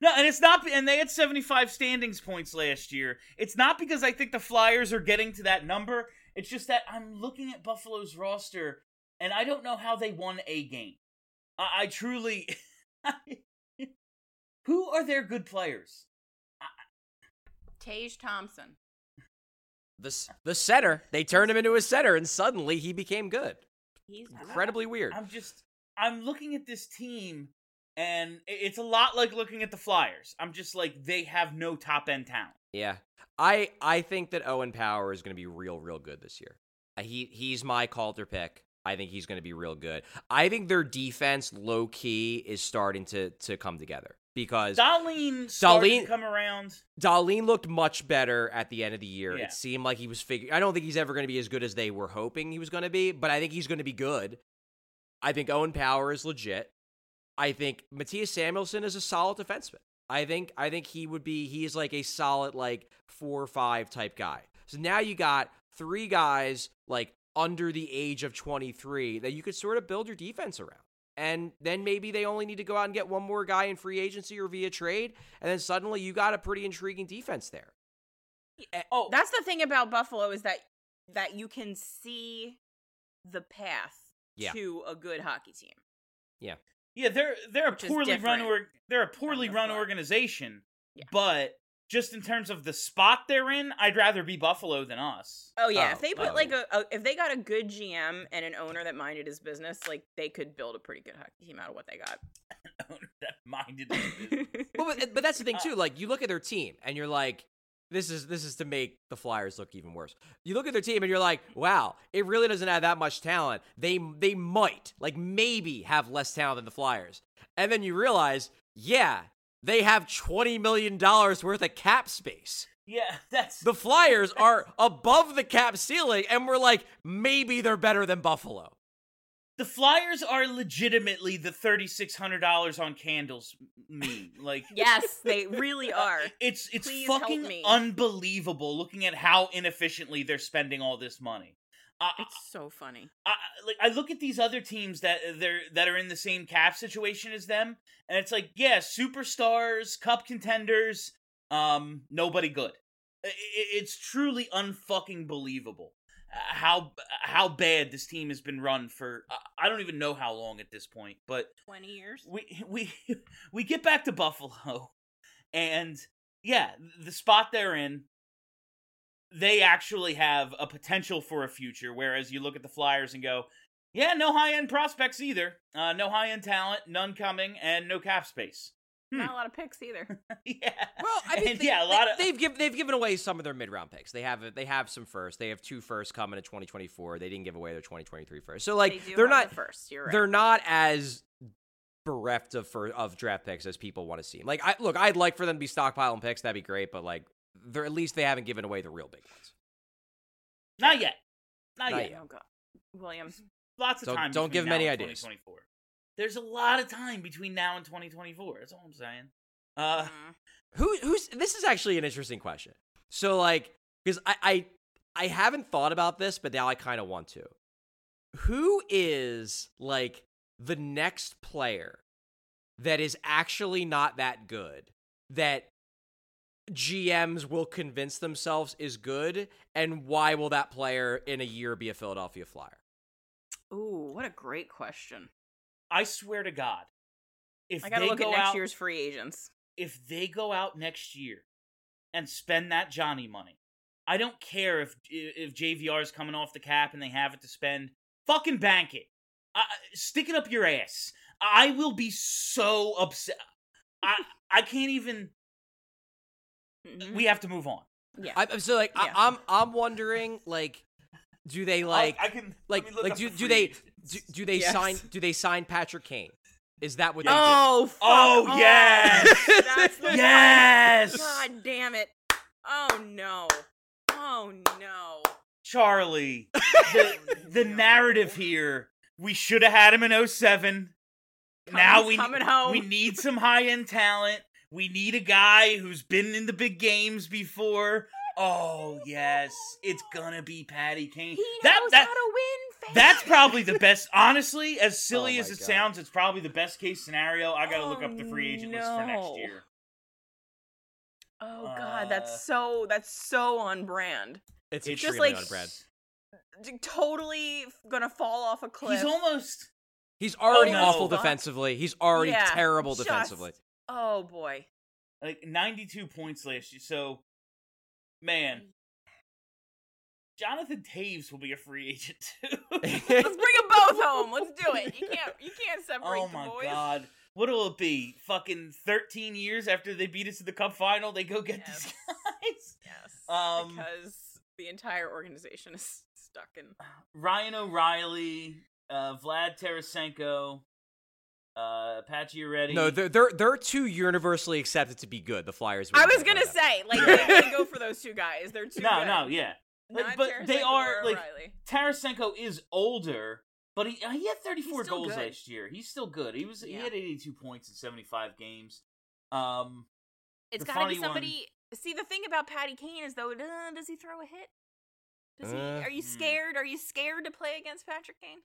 Speaker 2: no, and it's not, and they had 75 standings points last year. It's not because I think the Flyers are getting to that number. It's just that I'm looking at Buffalo's roster, and I don't know how they won a game. I, I truly. <laughs> Who are their good players?
Speaker 3: Tage Thompson.
Speaker 4: The the center they turned him into a center, and suddenly he became good.
Speaker 3: He's
Speaker 4: Incredibly weird.
Speaker 2: I'm just I'm looking at this team and it's a lot like looking at the Flyers. I'm just like they have no top end talent.
Speaker 4: Yeah, I I think that Owen Power is going to be real, real good this year. Uh, He he's my Calder pick. I think he's going to be real good. I think their defense, low key, is starting to to come together because
Speaker 2: Dahlin started Dahlin- come around.
Speaker 4: Dahlin looked much better at the end of the year.
Speaker 2: Yeah.
Speaker 4: It seemed like he was figuring. I don't think he's ever going to be as good as they were hoping he was going to be, but I think he's going to be good. I think Owen Power is legit. I think Mattias Samuelsson is a solid defenseman. I think I think he would be he is like a solid like four or five type guy. So now you got three guys like under the age of 23 that you could sort of build your defense around. And then maybe they only need to go out and get one more guy in free agency or via trade, and then suddenly you got a pretty intriguing defense there.
Speaker 2: Eh, oh,
Speaker 3: That's the thing about Buffalo is that that you can see the path
Speaker 4: Yeah.
Speaker 3: to a good hockey team.
Speaker 2: yeah, Yeah, they're they're a
Speaker 3: Which is
Speaker 2: poorly run or they're a poorly
Speaker 3: the
Speaker 2: run
Speaker 3: Fly.
Speaker 2: organization.
Speaker 3: Yeah.
Speaker 2: But just in terms of the spot they're in, I'd rather be Buffalo than us.
Speaker 3: Oh yeah,
Speaker 4: Oh,
Speaker 3: if they put
Speaker 4: oh,
Speaker 3: like a, a if they got a good GM and an owner that minded his business, like they could build a pretty good hockey team out of what they got. <laughs>
Speaker 2: that minded. his business. <laughs>
Speaker 4: Well, but, but that's the thing uh, too. Like you look at their team and you're like, this is this is to make the Flyers look even worse. You look at their team and you're like, wow, it really doesn't have that much talent. They they might like maybe have less talent than the Flyers, and then you realize, yeah, they have twenty million dollars worth of cap space.
Speaker 2: yeah, <laughs> that's
Speaker 4: The Flyers are above the cap ceiling, and we're like, maybe they're better than Buffalo.
Speaker 2: The Flyers are legitimately the thirty six hundred dollars on candles meme. <laughs> Like
Speaker 3: yes, they really <laughs> are.
Speaker 2: It's it's
Speaker 3: Please
Speaker 2: fucking
Speaker 3: me.
Speaker 2: unbelievable looking at how inefficiently they're spending all this money. I,
Speaker 3: It's so funny.
Speaker 2: I, like I look at these other teams that they're that are in the same cap situation as them, and it's like, yeah, superstars, cup contenders, um, nobody good. I- I- it's truly unfucking believable uh, how how bad this team has been run for. I- don't even know how long at this point, but
Speaker 3: Twenty years.
Speaker 2: we <laughs> we we get back to Buffalo, and yeah, the spot they're in, they actually have a potential for a future. Whereas you look at the Flyers and go, yeah, no high end prospects either, uh, no high end talent, none coming, and no cap space. Hmm.
Speaker 3: Not a lot of picks either. <laughs>
Speaker 2: yeah,
Speaker 4: Well, I mean,
Speaker 2: And
Speaker 4: they,
Speaker 2: yeah, a lot of
Speaker 4: they, have given they've given away some of their mid round picks. They have they have some first. They have two first coming in 2024. They didn't give away their 2023 first. So like
Speaker 3: they
Speaker 4: they're not
Speaker 3: the first. You're right.
Speaker 4: they're not as bereft of for, of draft picks as people want to see. Like I look, I'd like for them to be stockpiling picks. That'd be great. But like they're at least they haven't given away the real big ones.
Speaker 2: not yet, not,
Speaker 4: Not
Speaker 2: yet.
Speaker 4: yet.
Speaker 3: Oh god, Williams.
Speaker 2: Lots of
Speaker 4: Don't-
Speaker 2: time.
Speaker 4: don't
Speaker 2: give
Speaker 4: give 'em any ideas.
Speaker 2: 2024. There's a lot of time between now and 2024. That's all I'm saying. Uh,
Speaker 3: Mm.
Speaker 4: Who who's this is actually an interesting question. So like because I, I I haven't thought about this, but now I kind of want to. Who is like the next player that is actually not that good that GMs will convince themselves is good, and why will that player in a year be a Philadelphia Flyer?
Speaker 3: Ooh, what a great question.
Speaker 2: I swear to God, if
Speaker 3: I gotta
Speaker 2: they
Speaker 3: look
Speaker 2: go
Speaker 3: at next
Speaker 2: out,
Speaker 3: year's free agents.
Speaker 2: if they go out next year and spend that Johnny money, I don't care if if JVR is coming off the cap and they have it to spend. Fucking bank it. Uh, stick it up your ass. I will be so upset. I <laughs> I can't even.
Speaker 3: Mhm.
Speaker 2: We have to move on.
Speaker 3: yeah.
Speaker 4: I, I'm so like
Speaker 3: Yeah.
Speaker 4: I, I'm I'm wondering like do they like
Speaker 2: I, I can
Speaker 4: like
Speaker 2: let me look
Speaker 4: like do, do they
Speaker 2: agents.
Speaker 4: Do, do they
Speaker 3: Yes.
Speaker 4: sign do they sign Patrick Kane? Is that what they
Speaker 3: oh, fuck
Speaker 2: Oh,
Speaker 3: off.
Speaker 2: yes! <laughs>
Speaker 3: That's the
Speaker 2: Yes!
Speaker 3: God damn it. Oh no. Oh no.
Speaker 2: Charlie, <laughs> the, oh, the narrative here. We should have had him in 07. now we
Speaker 3: coming home.
Speaker 2: we need some high end talent. We need a guy who's been in the big games before. Oh yes, it's gonna be Patty Kane.
Speaker 3: He
Speaker 2: that
Speaker 3: knows
Speaker 2: that
Speaker 3: how to win. Fans.
Speaker 2: that's probably the best. Honestly, as silly
Speaker 4: Oh
Speaker 2: as it
Speaker 4: God.
Speaker 2: sounds, it's probably the best case scenario. I gotta look
Speaker 3: Oh,
Speaker 2: up the free agent list for next year.
Speaker 3: Oh god,
Speaker 2: Uh,
Speaker 3: that's so that's so on brand.
Speaker 4: It's
Speaker 2: It's
Speaker 3: just like-
Speaker 4: on brand.
Speaker 3: Totally gonna fall off a cliff.
Speaker 2: He's almost
Speaker 4: He's already
Speaker 2: no.
Speaker 4: awful defensively. He's already
Speaker 3: Yeah,
Speaker 4: terrible
Speaker 3: just-
Speaker 4: defensively.
Speaker 3: Oh boy.
Speaker 2: like 92 points last year. So, man, Jonathan Toews will be a free agent too. <laughs> <laughs>
Speaker 3: Let's bring them both home. Let's do it. You can't you can't separate the boys.
Speaker 2: oh
Speaker 3: the
Speaker 2: my
Speaker 3: boys.
Speaker 2: god. What will it be? Fucking 13 years after they beat us to the cup final, they go get these
Speaker 3: Yes.
Speaker 2: guys? <laughs>
Speaker 3: Yes.
Speaker 2: Um,
Speaker 3: because the entire organization is stuck in
Speaker 2: Ryan O'Reilly, uh, Vlad Tarasenko, uh, Pacioretty.
Speaker 4: No, they're they're they're too universally accepted to be good. The Flyers.
Speaker 3: I was gonna say, like they, they go for those two guys. They're too
Speaker 2: no,
Speaker 3: good.
Speaker 2: no, yeah. But,
Speaker 3: Not
Speaker 2: but they are like
Speaker 3: O'Reilly.
Speaker 2: Tarasenko is older, but he uh, he had 34 goals
Speaker 3: good.
Speaker 2: last year. He's still good. He was he had 82 points in 75 games. Um,
Speaker 3: It's
Speaker 2: the
Speaker 3: got to
Speaker 2: funny
Speaker 3: be
Speaker 2: one-
Speaker 3: somebody. See, the thing about Patty Kane is though, uh, does he throw a hit? Does he?
Speaker 4: Uh,
Speaker 3: Are you
Speaker 2: Hmm.
Speaker 3: scared? Are you scared to play against Patrick Kane?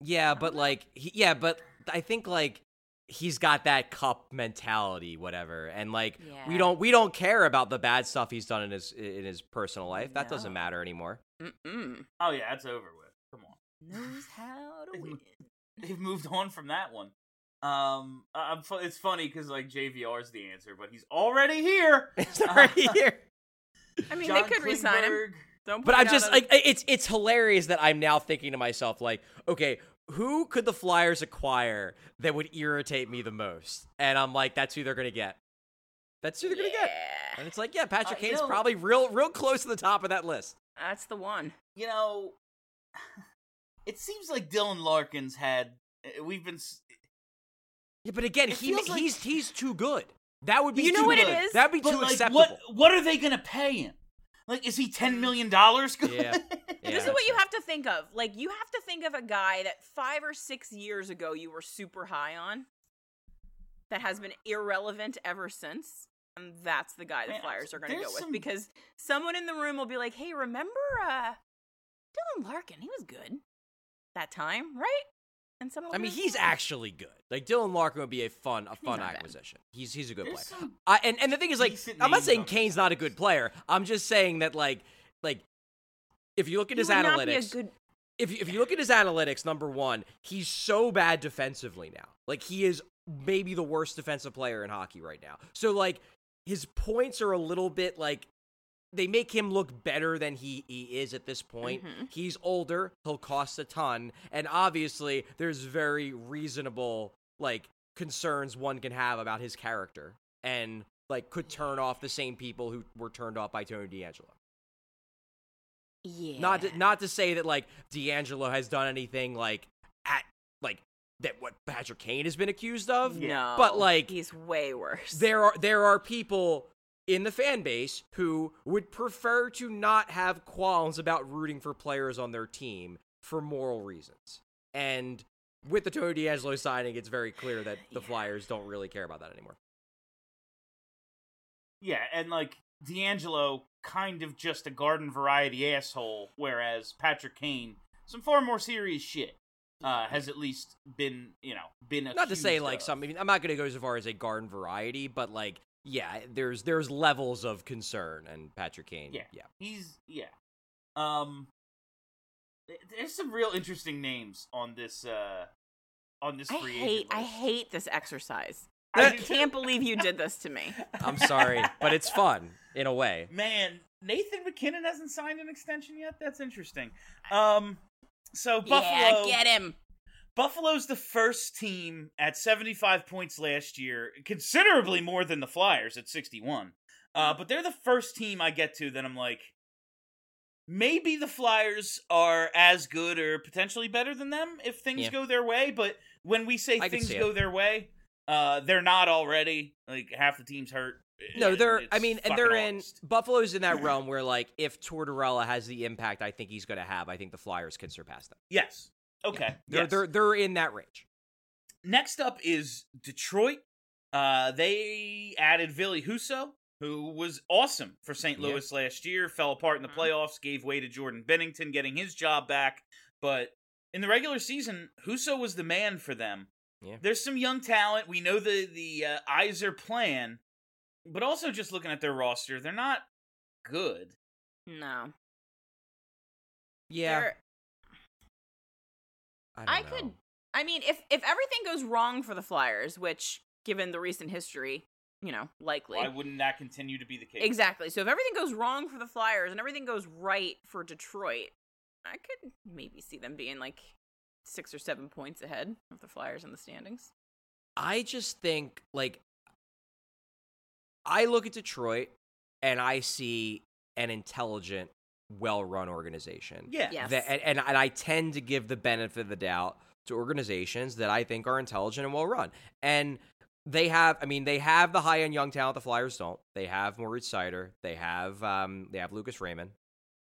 Speaker 4: Yeah, but like, he, yeah, but I think like he's got that cup mentality, whatever, and like we don't we don't care about the bad stuff he's done in his in his personal life. That doesn't matter anymore.
Speaker 3: Mm-mm.
Speaker 2: oh yeah, that's over with. Come on.
Speaker 3: Knows <laughs> how to win.
Speaker 2: They've moved on from that one. Um, I- I'm it's funny because like JVR's the answer, but he's already here. <laughs>
Speaker 4: It's <laughs> already here.
Speaker 3: I mean,
Speaker 2: John
Speaker 3: they could resign him. Don't.
Speaker 4: But I'm just
Speaker 3: a-
Speaker 4: like it's it's hilarious that I'm now thinking to myself like, okay, who could the Flyers acquire that would irritate me the most? And I'm like, that's who they're gonna get. That's who they're gonna get. And it's like, yeah, Patrick
Speaker 2: Uh,
Speaker 4: Kane's
Speaker 2: know-
Speaker 4: probably real real close to the top of that list.
Speaker 3: that's the one.
Speaker 2: You know, <sighs> it seems like Dylan Larkin's had. uh, We've been.
Speaker 4: Yeah, but again,
Speaker 2: It
Speaker 4: he
Speaker 2: feels like-
Speaker 4: he's he's too good. That would be
Speaker 3: You know
Speaker 4: too
Speaker 3: what it
Speaker 4: good.
Speaker 3: is?
Speaker 4: That'd be
Speaker 2: But
Speaker 4: too
Speaker 2: like,
Speaker 4: acceptable.
Speaker 2: what what are they gonna pay him? Like, is he ten million dollars? <laughs>
Speaker 4: Yeah. Yeah,
Speaker 3: this is what you have to think of. Like you have to think of a guy that five or six years ago you were super high on, that has been irrelevant ever since. And that's the guy the
Speaker 2: Man,
Speaker 3: Flyers are going to go with
Speaker 2: some-
Speaker 3: because someone in the room will be like, "Hey, remember uh Dylan Larkin? He was good that time, right?" And someone
Speaker 4: I mean, he's actually good. Like Dylan Larkin would be a fun a fun
Speaker 3: not bad.
Speaker 4: acquisition. He's he's a good
Speaker 2: There's
Speaker 4: player. I, and and the thing is, like, I'm not saying Kane's not a good player. I'm just saying that, like, like if you look at
Speaker 3: He
Speaker 4: his
Speaker 3: would not be a
Speaker 4: analytics,
Speaker 3: good
Speaker 4: if you, if you look at his analytics, number one, he's so bad defensively now. Like he is maybe the worst defensive player in hockey right now. So like his points are a little bit like they make him look better than he, he is at this point.
Speaker 3: Mhm.
Speaker 4: He's older, he'll cost a ton, and obviously there's very reasonable like concerns one can have about his character and like could turn off the same people who were turned off by Tony DeAngelo.
Speaker 3: yeah.
Speaker 4: Not to, not to say that like DeAngelo has done anything like at like that what Patrick Kane has been accused of.
Speaker 3: no,
Speaker 4: but, like,
Speaker 3: he's way worse.
Speaker 4: There are there are people in the fan base who would prefer to not have qualms about rooting for players on their team for moral reasons. And with the Tony DeAngelo signing, it's very clear that the
Speaker 3: Yeah.
Speaker 4: Flyers don't really care about that anymore.
Speaker 2: Yeah, and like DeAngelo, kind of just a garden variety asshole, whereas Patrick Kane, some far more serious shit, uh, has at least been, you know, been
Speaker 4: Not to say like
Speaker 2: of.
Speaker 4: something. I'm not going to go so far as a garden variety, but like yeah, there's there's levels of concern, and Patrick Kane,
Speaker 2: Yeah,
Speaker 4: yeah.
Speaker 2: he's yeah. Um, there's some real interesting names on this. uh on this
Speaker 3: I
Speaker 2: free
Speaker 3: hate
Speaker 2: agent
Speaker 3: I hate this exercise.
Speaker 2: I
Speaker 3: I
Speaker 2: do too.
Speaker 3: can't believe you did this to me. <laughs>
Speaker 4: I'm sorry, but it's fun in a way.
Speaker 2: Man, Nathan MacKinnon hasn't signed an extension yet. That's interesting. Um, so Buffalo.
Speaker 3: Yeah, get him.
Speaker 2: Buffalo's the first team at 75 points last year, considerably more than the Flyers at 61. Uh, but they're the first team I get to that I'm like, maybe the Flyers are as good or potentially better than them if things
Speaker 4: Yeah.
Speaker 2: go their way. But when we say
Speaker 4: I
Speaker 2: things
Speaker 4: it.
Speaker 2: go their way, uh, they're not already. Like half the team's hurt.
Speaker 4: No, they're. I mean, and they're in Buffalo's in that <clears throat> realm where, like, if Tortorella has the impact I think he's going to have, I think the Flyers can surpass them.
Speaker 2: Yes. Okay.
Speaker 4: They're
Speaker 2: yes.
Speaker 4: they're they're in that range.
Speaker 2: Next up is Detroit. Uh, they added Ville Husso, who was awesome for St.
Speaker 4: Yeah.
Speaker 2: Louis last year. Fell apart in the
Speaker 3: Mhm.
Speaker 2: playoffs, gave way to Jordan Binnington, getting his job back. But in the regular season, Husso was the man for them.
Speaker 4: Yeah.
Speaker 2: There's some young talent. We know the the uh, Yzerplan, but also just looking at their roster, they're not good.
Speaker 3: No.
Speaker 4: Yeah,
Speaker 3: They're-
Speaker 4: I,
Speaker 3: I could I mean if if everything goes wrong for the Flyers, which given the recent history you know, likely.
Speaker 2: Why wouldn't that continue to be the case?
Speaker 3: Exactly. So if everything goes wrong for the Flyers and everything goes right for Detroit, I could maybe see them being like six or seven points ahead of the Flyers in the standings.
Speaker 4: I just think like I look at Detroit and I see an intelligent, well-run organization.
Speaker 2: Yeah.
Speaker 3: Yes.
Speaker 4: That, and, and and I tend to give the benefit of the doubt to organizations that I think are intelligent and well run. And they have, I mean, they have the high end young talent the Flyers don't. They have Moritz Seider. They have um, they have Lucas Raymond.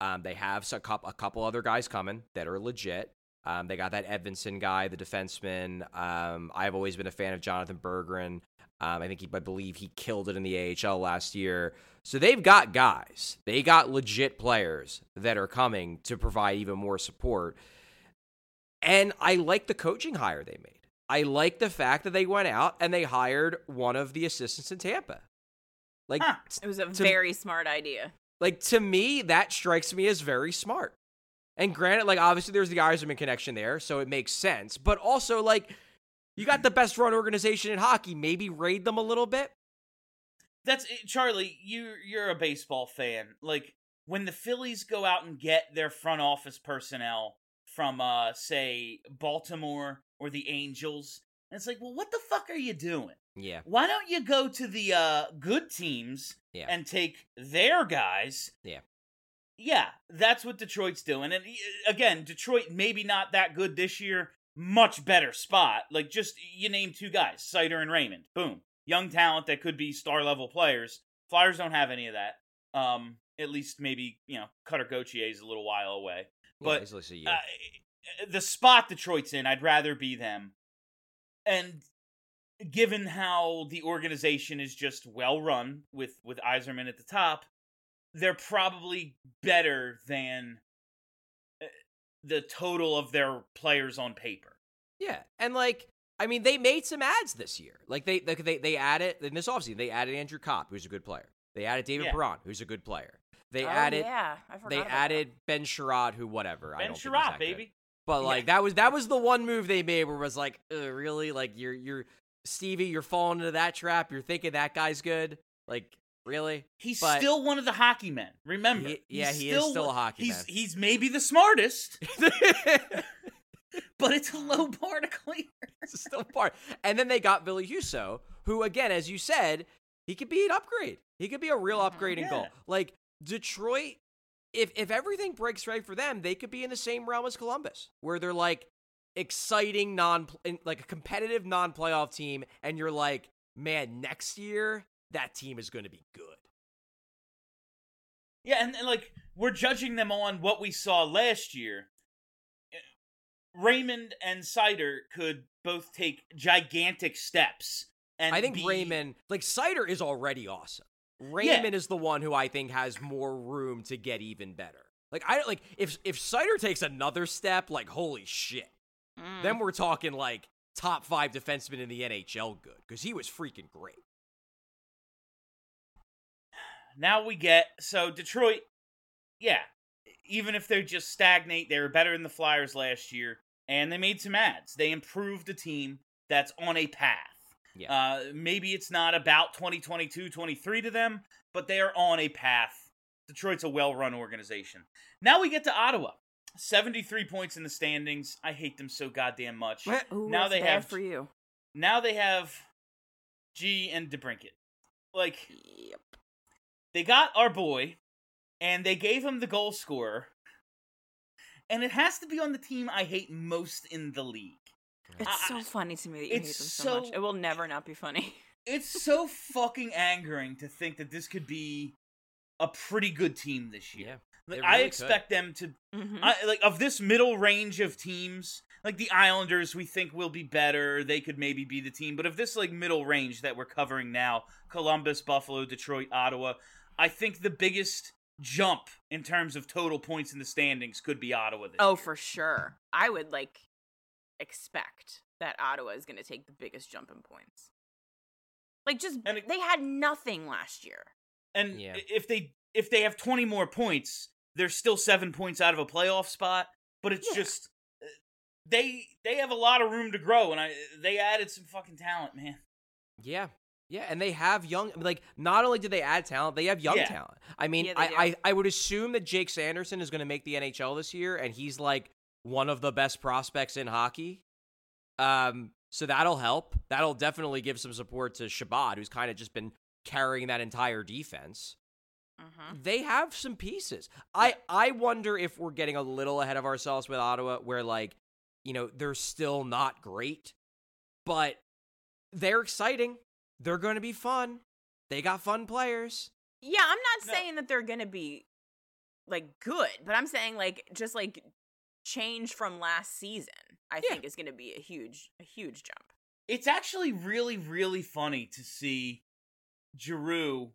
Speaker 4: Um, they have a couple, a couple other guys coming that are legit. Um, they got that Edvinsson guy, the defenseman. Um, I've always been a fan of Jonatan Berggren. Um, I think he, I believe he killed it in the AHL last year. So they've got guys. They got legit players that are coming to provide even more support. And I like the coaching hire they made. I like the fact that they went out and they hired one of the assistants in Tampa. Like,
Speaker 2: Huh.
Speaker 3: It was a
Speaker 4: To-
Speaker 3: very smart idea.
Speaker 4: like to me, that strikes me as very smart. And granted, like obviously there's the Yzerman connection there, so it makes sense. But also, like, you got the best run organization in hockey. Maybe raid them a little bit.
Speaker 2: That's it, Charlie. You you're a baseball fan. Like when the Phillies go out and get their front office personnel from, uh, say Baltimore or the Angels, and it's like, well, what the fuck are you doing?
Speaker 4: Yeah,
Speaker 2: Why don't you go to the uh, good teams
Speaker 4: Yeah.
Speaker 2: and take their guys?
Speaker 4: Yeah.
Speaker 2: Yeah, that's what Detroit's doing. And uh, again, Detroit maybe not that good this year. Much better spot. Like just you name two guys, Seider and Raymond. Boom, young talent that could be star level players. Flyers don't have any of that. Um, at least maybe you know Cutter Gauthier is a little while away. But
Speaker 4: yeah, you.
Speaker 2: uh, the spot Detroit's in, I'd rather be them. And given how the organization is just well run with with Yzerman at the top, they're probably better than the total of their players on paper.
Speaker 4: Yeah, and like I mean, they made some ads this year. Like they like they they added in this offseason, they added Andrew Copp, who's a good player. They added David
Speaker 2: Yeah.
Speaker 4: Perron, who's a good player. They
Speaker 3: oh,
Speaker 4: added
Speaker 3: yeah, I forgot
Speaker 4: they
Speaker 3: about that.
Speaker 4: added Ben Chiarot, who whatever. I
Speaker 2: Ben
Speaker 4: don't think he's good.
Speaker 2: baby.
Speaker 4: But
Speaker 2: Yeah.
Speaker 4: like that was that was the one move they made where it was like, really, like you're you're Stevie, you're falling into that trap. You're thinking that guy's good. Like really?
Speaker 2: He's
Speaker 4: But-
Speaker 2: still one of the hockey men. Remember?
Speaker 4: He- yeah,
Speaker 2: He's
Speaker 4: he is still a hockey
Speaker 2: he's,
Speaker 4: man.
Speaker 2: He's maybe the smartest, <laughs> but it's a low bar to clear.
Speaker 4: it's still part. And then they got Ville Husso, who again, as you said, he could be an upgrade. He could be a real mm-hmm. upgrade in goal. Like Detroit, if if everything breaks right for them, they could be in the same realm as Columbus, where they're like exciting non like a competitive non-playoff team, and you're like, man, next year that team is going to be good.
Speaker 2: Yeah, and, and like we're judging them on what we saw last year. Raymond and Seider could both take gigantic steps, and
Speaker 4: I think
Speaker 2: be-
Speaker 4: Raymond, like Seider, is already awesome. Raymond is the one who I think has more room to get even better. Like I like if if Seider takes another step, like holy shit,
Speaker 3: Mm.
Speaker 4: then we're talking like top five defenseman in the NHL good because he was freaking great.
Speaker 2: Now we get so Detroit. Yeah, even if they just stagnate, they were better than the Flyers last year, and they made some ads. They improved the team that's on a path.
Speaker 4: Yeah.
Speaker 2: Uh, maybe it's not about 2022 23 to them, but they are on a path. Detroit's a well run organization. Now we get to Ottawa. 73 points in the standings. I hate them so goddamn much.
Speaker 3: Ooh,
Speaker 2: now they
Speaker 3: bad
Speaker 2: have
Speaker 3: for you.
Speaker 2: now they have G and DeBrincat. Like
Speaker 3: Yep.
Speaker 2: They got our boy, and they gave him the goal scorer, and it has to be on the team I hate most in the league.
Speaker 3: It's
Speaker 2: I-
Speaker 3: so funny to me that you hate them
Speaker 2: it's
Speaker 3: so, much. It will never not be funny. <laughs>
Speaker 2: It's so fucking angering to think that this could be a pretty good team this year.
Speaker 4: Yeah,
Speaker 2: Like,
Speaker 4: it
Speaker 2: I
Speaker 4: really
Speaker 2: expect them to
Speaker 3: Mhm.
Speaker 2: I, like of this middle range of teams, like the Islanders, we think will be better. They could maybe be the team, but of this like middle range that we're covering now, Columbus, Buffalo, Detroit, Ottawa, I think the biggest jump in terms of total points in the standings could be Ottawa. This
Speaker 3: oh,
Speaker 2: year.
Speaker 3: for sure. I would like expect that Ottawa is going to take the biggest jump in points. Like just
Speaker 2: And it-
Speaker 3: they had nothing last year.
Speaker 2: and
Speaker 4: Yeah.
Speaker 2: if they if they have twenty more points, they're still seven points out of a playoff spot. But it's
Speaker 3: Yeah.
Speaker 2: just uh, they they have a lot of room to grow, and I they added some fucking talent, man.
Speaker 4: yeah. Yeah, and they have young. Like, not only do they add talent, they have young
Speaker 2: Yeah.
Speaker 4: talent. I mean,
Speaker 3: Yeah.
Speaker 4: I, I I would assume that Jake Sanderson is going to make the NHL this year, and he's like one of the best prospects in hockey. Um, so that'll help. That'll definitely give some support to Chabot, who's kind of just been carrying that entire defense.
Speaker 3: Mhm.
Speaker 4: They have some pieces. I I wonder if we're getting a little ahead of ourselves with Ottawa, where like, you know, they're still not great, but they're exciting. They're going to be fun. They got fun players.
Speaker 3: Yeah, I'm not
Speaker 2: No.
Speaker 3: saying that they're gonna be like good, but I'm saying like just like change from last season. I
Speaker 4: Yeah.
Speaker 3: think is gonna be a huge, a huge jump.
Speaker 2: It's actually really, really funny to see Giroux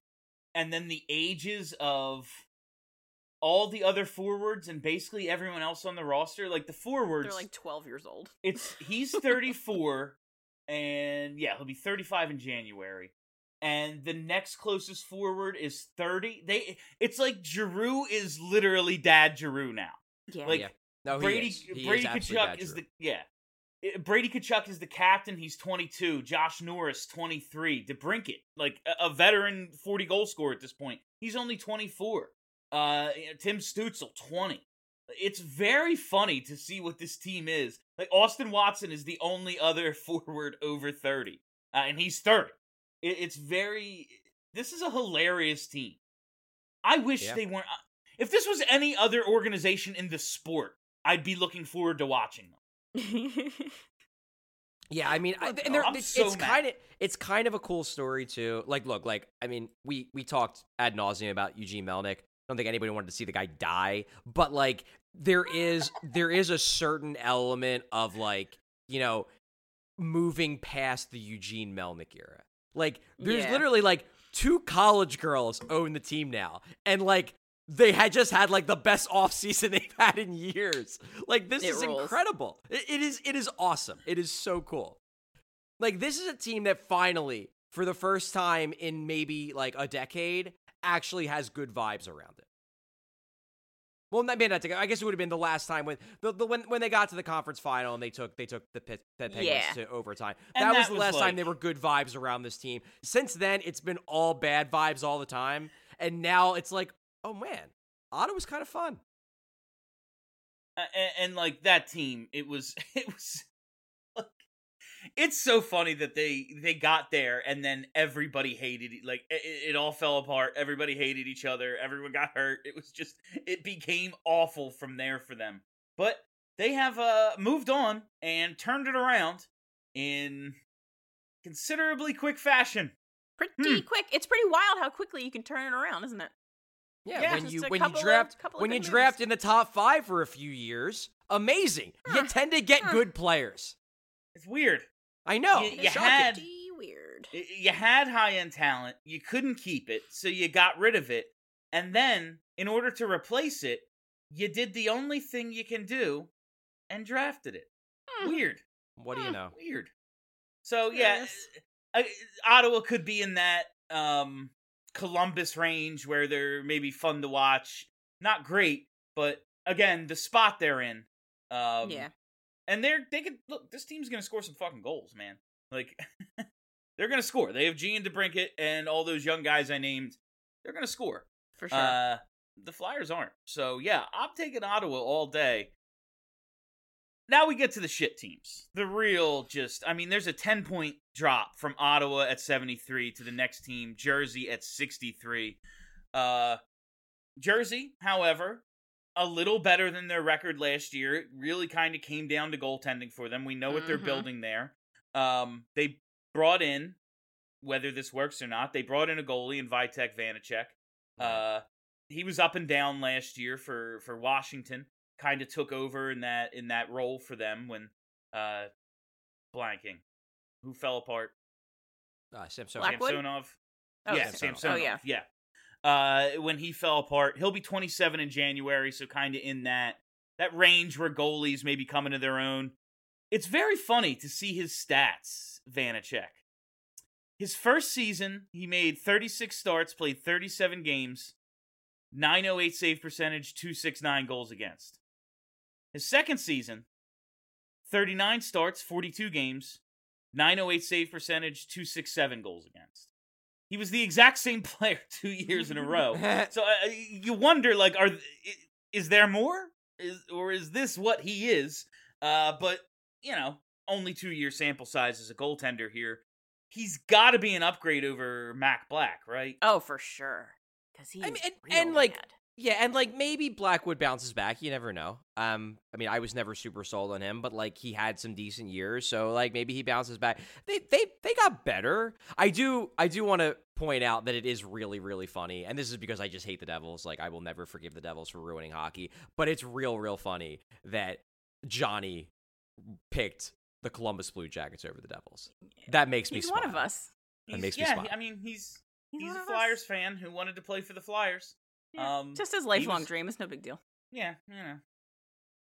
Speaker 2: and then the ages of all the other forwards and basically everyone else on the roster. Like the forwards,
Speaker 3: They're like 12 years old.
Speaker 2: it's he's <laughs> 34 and yeah, he'll be 35 in January. And the next closest forward is 30. They it's like Giroux is literally dad Giroux now.
Speaker 3: Yeah.
Speaker 2: Like
Speaker 4: yeah. No, he
Speaker 2: Brady
Speaker 4: is. He
Speaker 2: Brady
Speaker 4: is absolutely Tkachuk
Speaker 2: is the yeah. Brady Tkachuk is the captain. He's 22. Josh Norris 23. DeBrincat, like a, a veteran 40 goal scorer at this point. He's only 24. Uh Tim Stützle 20. It's very funny to see what this team is. Like Austin Watson is the only other <laughs> forward over 30. Uh, and he's 30. It, it's very this is a hilarious team. I wish
Speaker 4: Yeah.
Speaker 2: they weren't uh, if this was any other organization in the sport, I'd be looking forward to watching them. <laughs>
Speaker 4: Yeah, I mean, I, and there,
Speaker 2: I'm
Speaker 4: it's,
Speaker 2: so
Speaker 4: it's kind of it's kind of a cool story too. Like, look, like I mean, we we talked ad nauseum about Eugene Melnyk. I don't think anybody wanted to see the guy die, but like there is there is a certain element of like you know moving past the Eugene Melnyk era. Like, there's
Speaker 3: Yeah.
Speaker 4: literally like two college girls own the team now, and like they had just had like the best offseason <laughs> they've had in years. Like this
Speaker 3: It
Speaker 4: is
Speaker 3: rules.
Speaker 4: incredible. It, it is it is awesome. It is so cool. Like this is a team that finally, for the first time in maybe like a decade, actually has good vibes around it. Well, not maybe not. together. I guess it would have been the last time when the, the when when they got to the conference final and they took they took the Pit, the Penguins
Speaker 3: Yeah.
Speaker 4: to overtime. That,
Speaker 2: that
Speaker 4: was the
Speaker 2: was
Speaker 4: last time
Speaker 2: like-
Speaker 4: they were good vibes around this team. Since then, it's been all bad vibes all the time, and now it's like, oh man, Ottawa's kind of fun.
Speaker 2: and, and like that team, it was <laughs> it was like it's so funny that they they got there and then everybody hated like it, it all fell apart. Everybody hated each other. Everyone got hurt. It was just it became awful from there for them. But they have uh moved on and turned it around in considerably quick fashion.
Speaker 3: pretty quick. It's pretty wild how quickly you can turn it around, isn't it?
Speaker 4: Yeah,
Speaker 2: Yeah,
Speaker 4: when you when you draft
Speaker 3: of
Speaker 4: when you
Speaker 3: good
Speaker 4: draft in the top five for a few years, amazing. You tend to get
Speaker 3: Huh.
Speaker 4: good players.
Speaker 2: It's weird.
Speaker 4: I know.
Speaker 2: You-
Speaker 4: it's
Speaker 2: you
Speaker 4: shocking.
Speaker 2: had-
Speaker 3: weird.
Speaker 2: You had high end talent, you couldn't keep it, so you got rid of it. And then, in order to replace it, you did the only thing you can do and drafted it.
Speaker 3: Hmm.
Speaker 2: Weird.
Speaker 4: What do you know?
Speaker 2: Weird. So, yeah,
Speaker 3: Yes.
Speaker 2: I, Ottawa could be in that um, Columbus range where they're maybe fun to watch. Not great, but again, the spot they're in. Um,
Speaker 3: yeah.
Speaker 2: And they're they could look. This team's gonna score some fucking goals, man. Like <laughs> they're gonna score. They have Gene DeBrincat and all those young guys I named. They're gonna score.
Speaker 3: For sure.
Speaker 2: Uh, the Flyers aren't. So yeah, I'm taking Ottawa all day. Now we get to the shit teams. The real just I mean, there's a 10 point drop from Ottawa at 73 to the next team, Jersey at 63. Uh Jersey, however, a little better than their record last year. It really kind of came down to goaltending for them. We know what they're
Speaker 3: Mhm.
Speaker 2: building there. Um, they brought in, whether this works or not, they brought in a goalie in Vitek Vanacek. Uh, he was up and down last year for for Washington. Kind of took over in that in that role for them when uh, blanking, who fell apart.
Speaker 4: Uh, Samsonov.
Speaker 3: Blackwood?
Speaker 2: Samsonov.
Speaker 3: Oh,
Speaker 2: yeah,
Speaker 4: Samsonov.
Speaker 2: Samsonov.
Speaker 3: Oh, yeah.
Speaker 2: yeah. Uh, when he fell apart, he'll be 27 in January, so kind of in that that range where goalies may be coming to their own. It's very funny to see his stats, Vanacek. His first season, he made 36 starts, played 37 games, 908 save percentage, 269 goals against. His second season, 39 starts, 42 games, 908 save percentage, 267 goals against. He was the exact same <laughs> player two years in a row. <laughs> so uh, you wonder, like, are is there more, is or is this what he is? Uh, but you know, only two year sample size as a goaltender here. He's got to be an upgrade over Mac Black, right?
Speaker 3: Oh, for sure. Because he
Speaker 4: I
Speaker 3: is
Speaker 4: mean, and-
Speaker 3: real
Speaker 4: and, like,
Speaker 3: bad.
Speaker 4: Yeah, and like maybe Blackwood bounces back. You never know. Um, I mean, I was never super sold on him, but like he had some decent years, so like maybe he bounces back. They they they got better. I do I do want to point out that it is really really funny, and this is because I just hate the Devils. Like I will never forgive the Devils for ruining hockey, but it's real real funny that Johnny picked the Columbus Blue Jackets over the Devils. That makes me
Speaker 3: he's
Speaker 4: smile.
Speaker 3: one of us.
Speaker 4: That
Speaker 2: He's-
Speaker 4: makes me
Speaker 2: yeah,
Speaker 4: smile.
Speaker 2: I mean, he's
Speaker 3: He's,
Speaker 2: he's a Flyers
Speaker 3: us.
Speaker 2: fan who wanted to play for the Flyers.
Speaker 3: Yeah.
Speaker 2: Um,
Speaker 3: Just his lifelong
Speaker 2: was-
Speaker 3: dream. It's no big deal.
Speaker 2: Yeah, you know,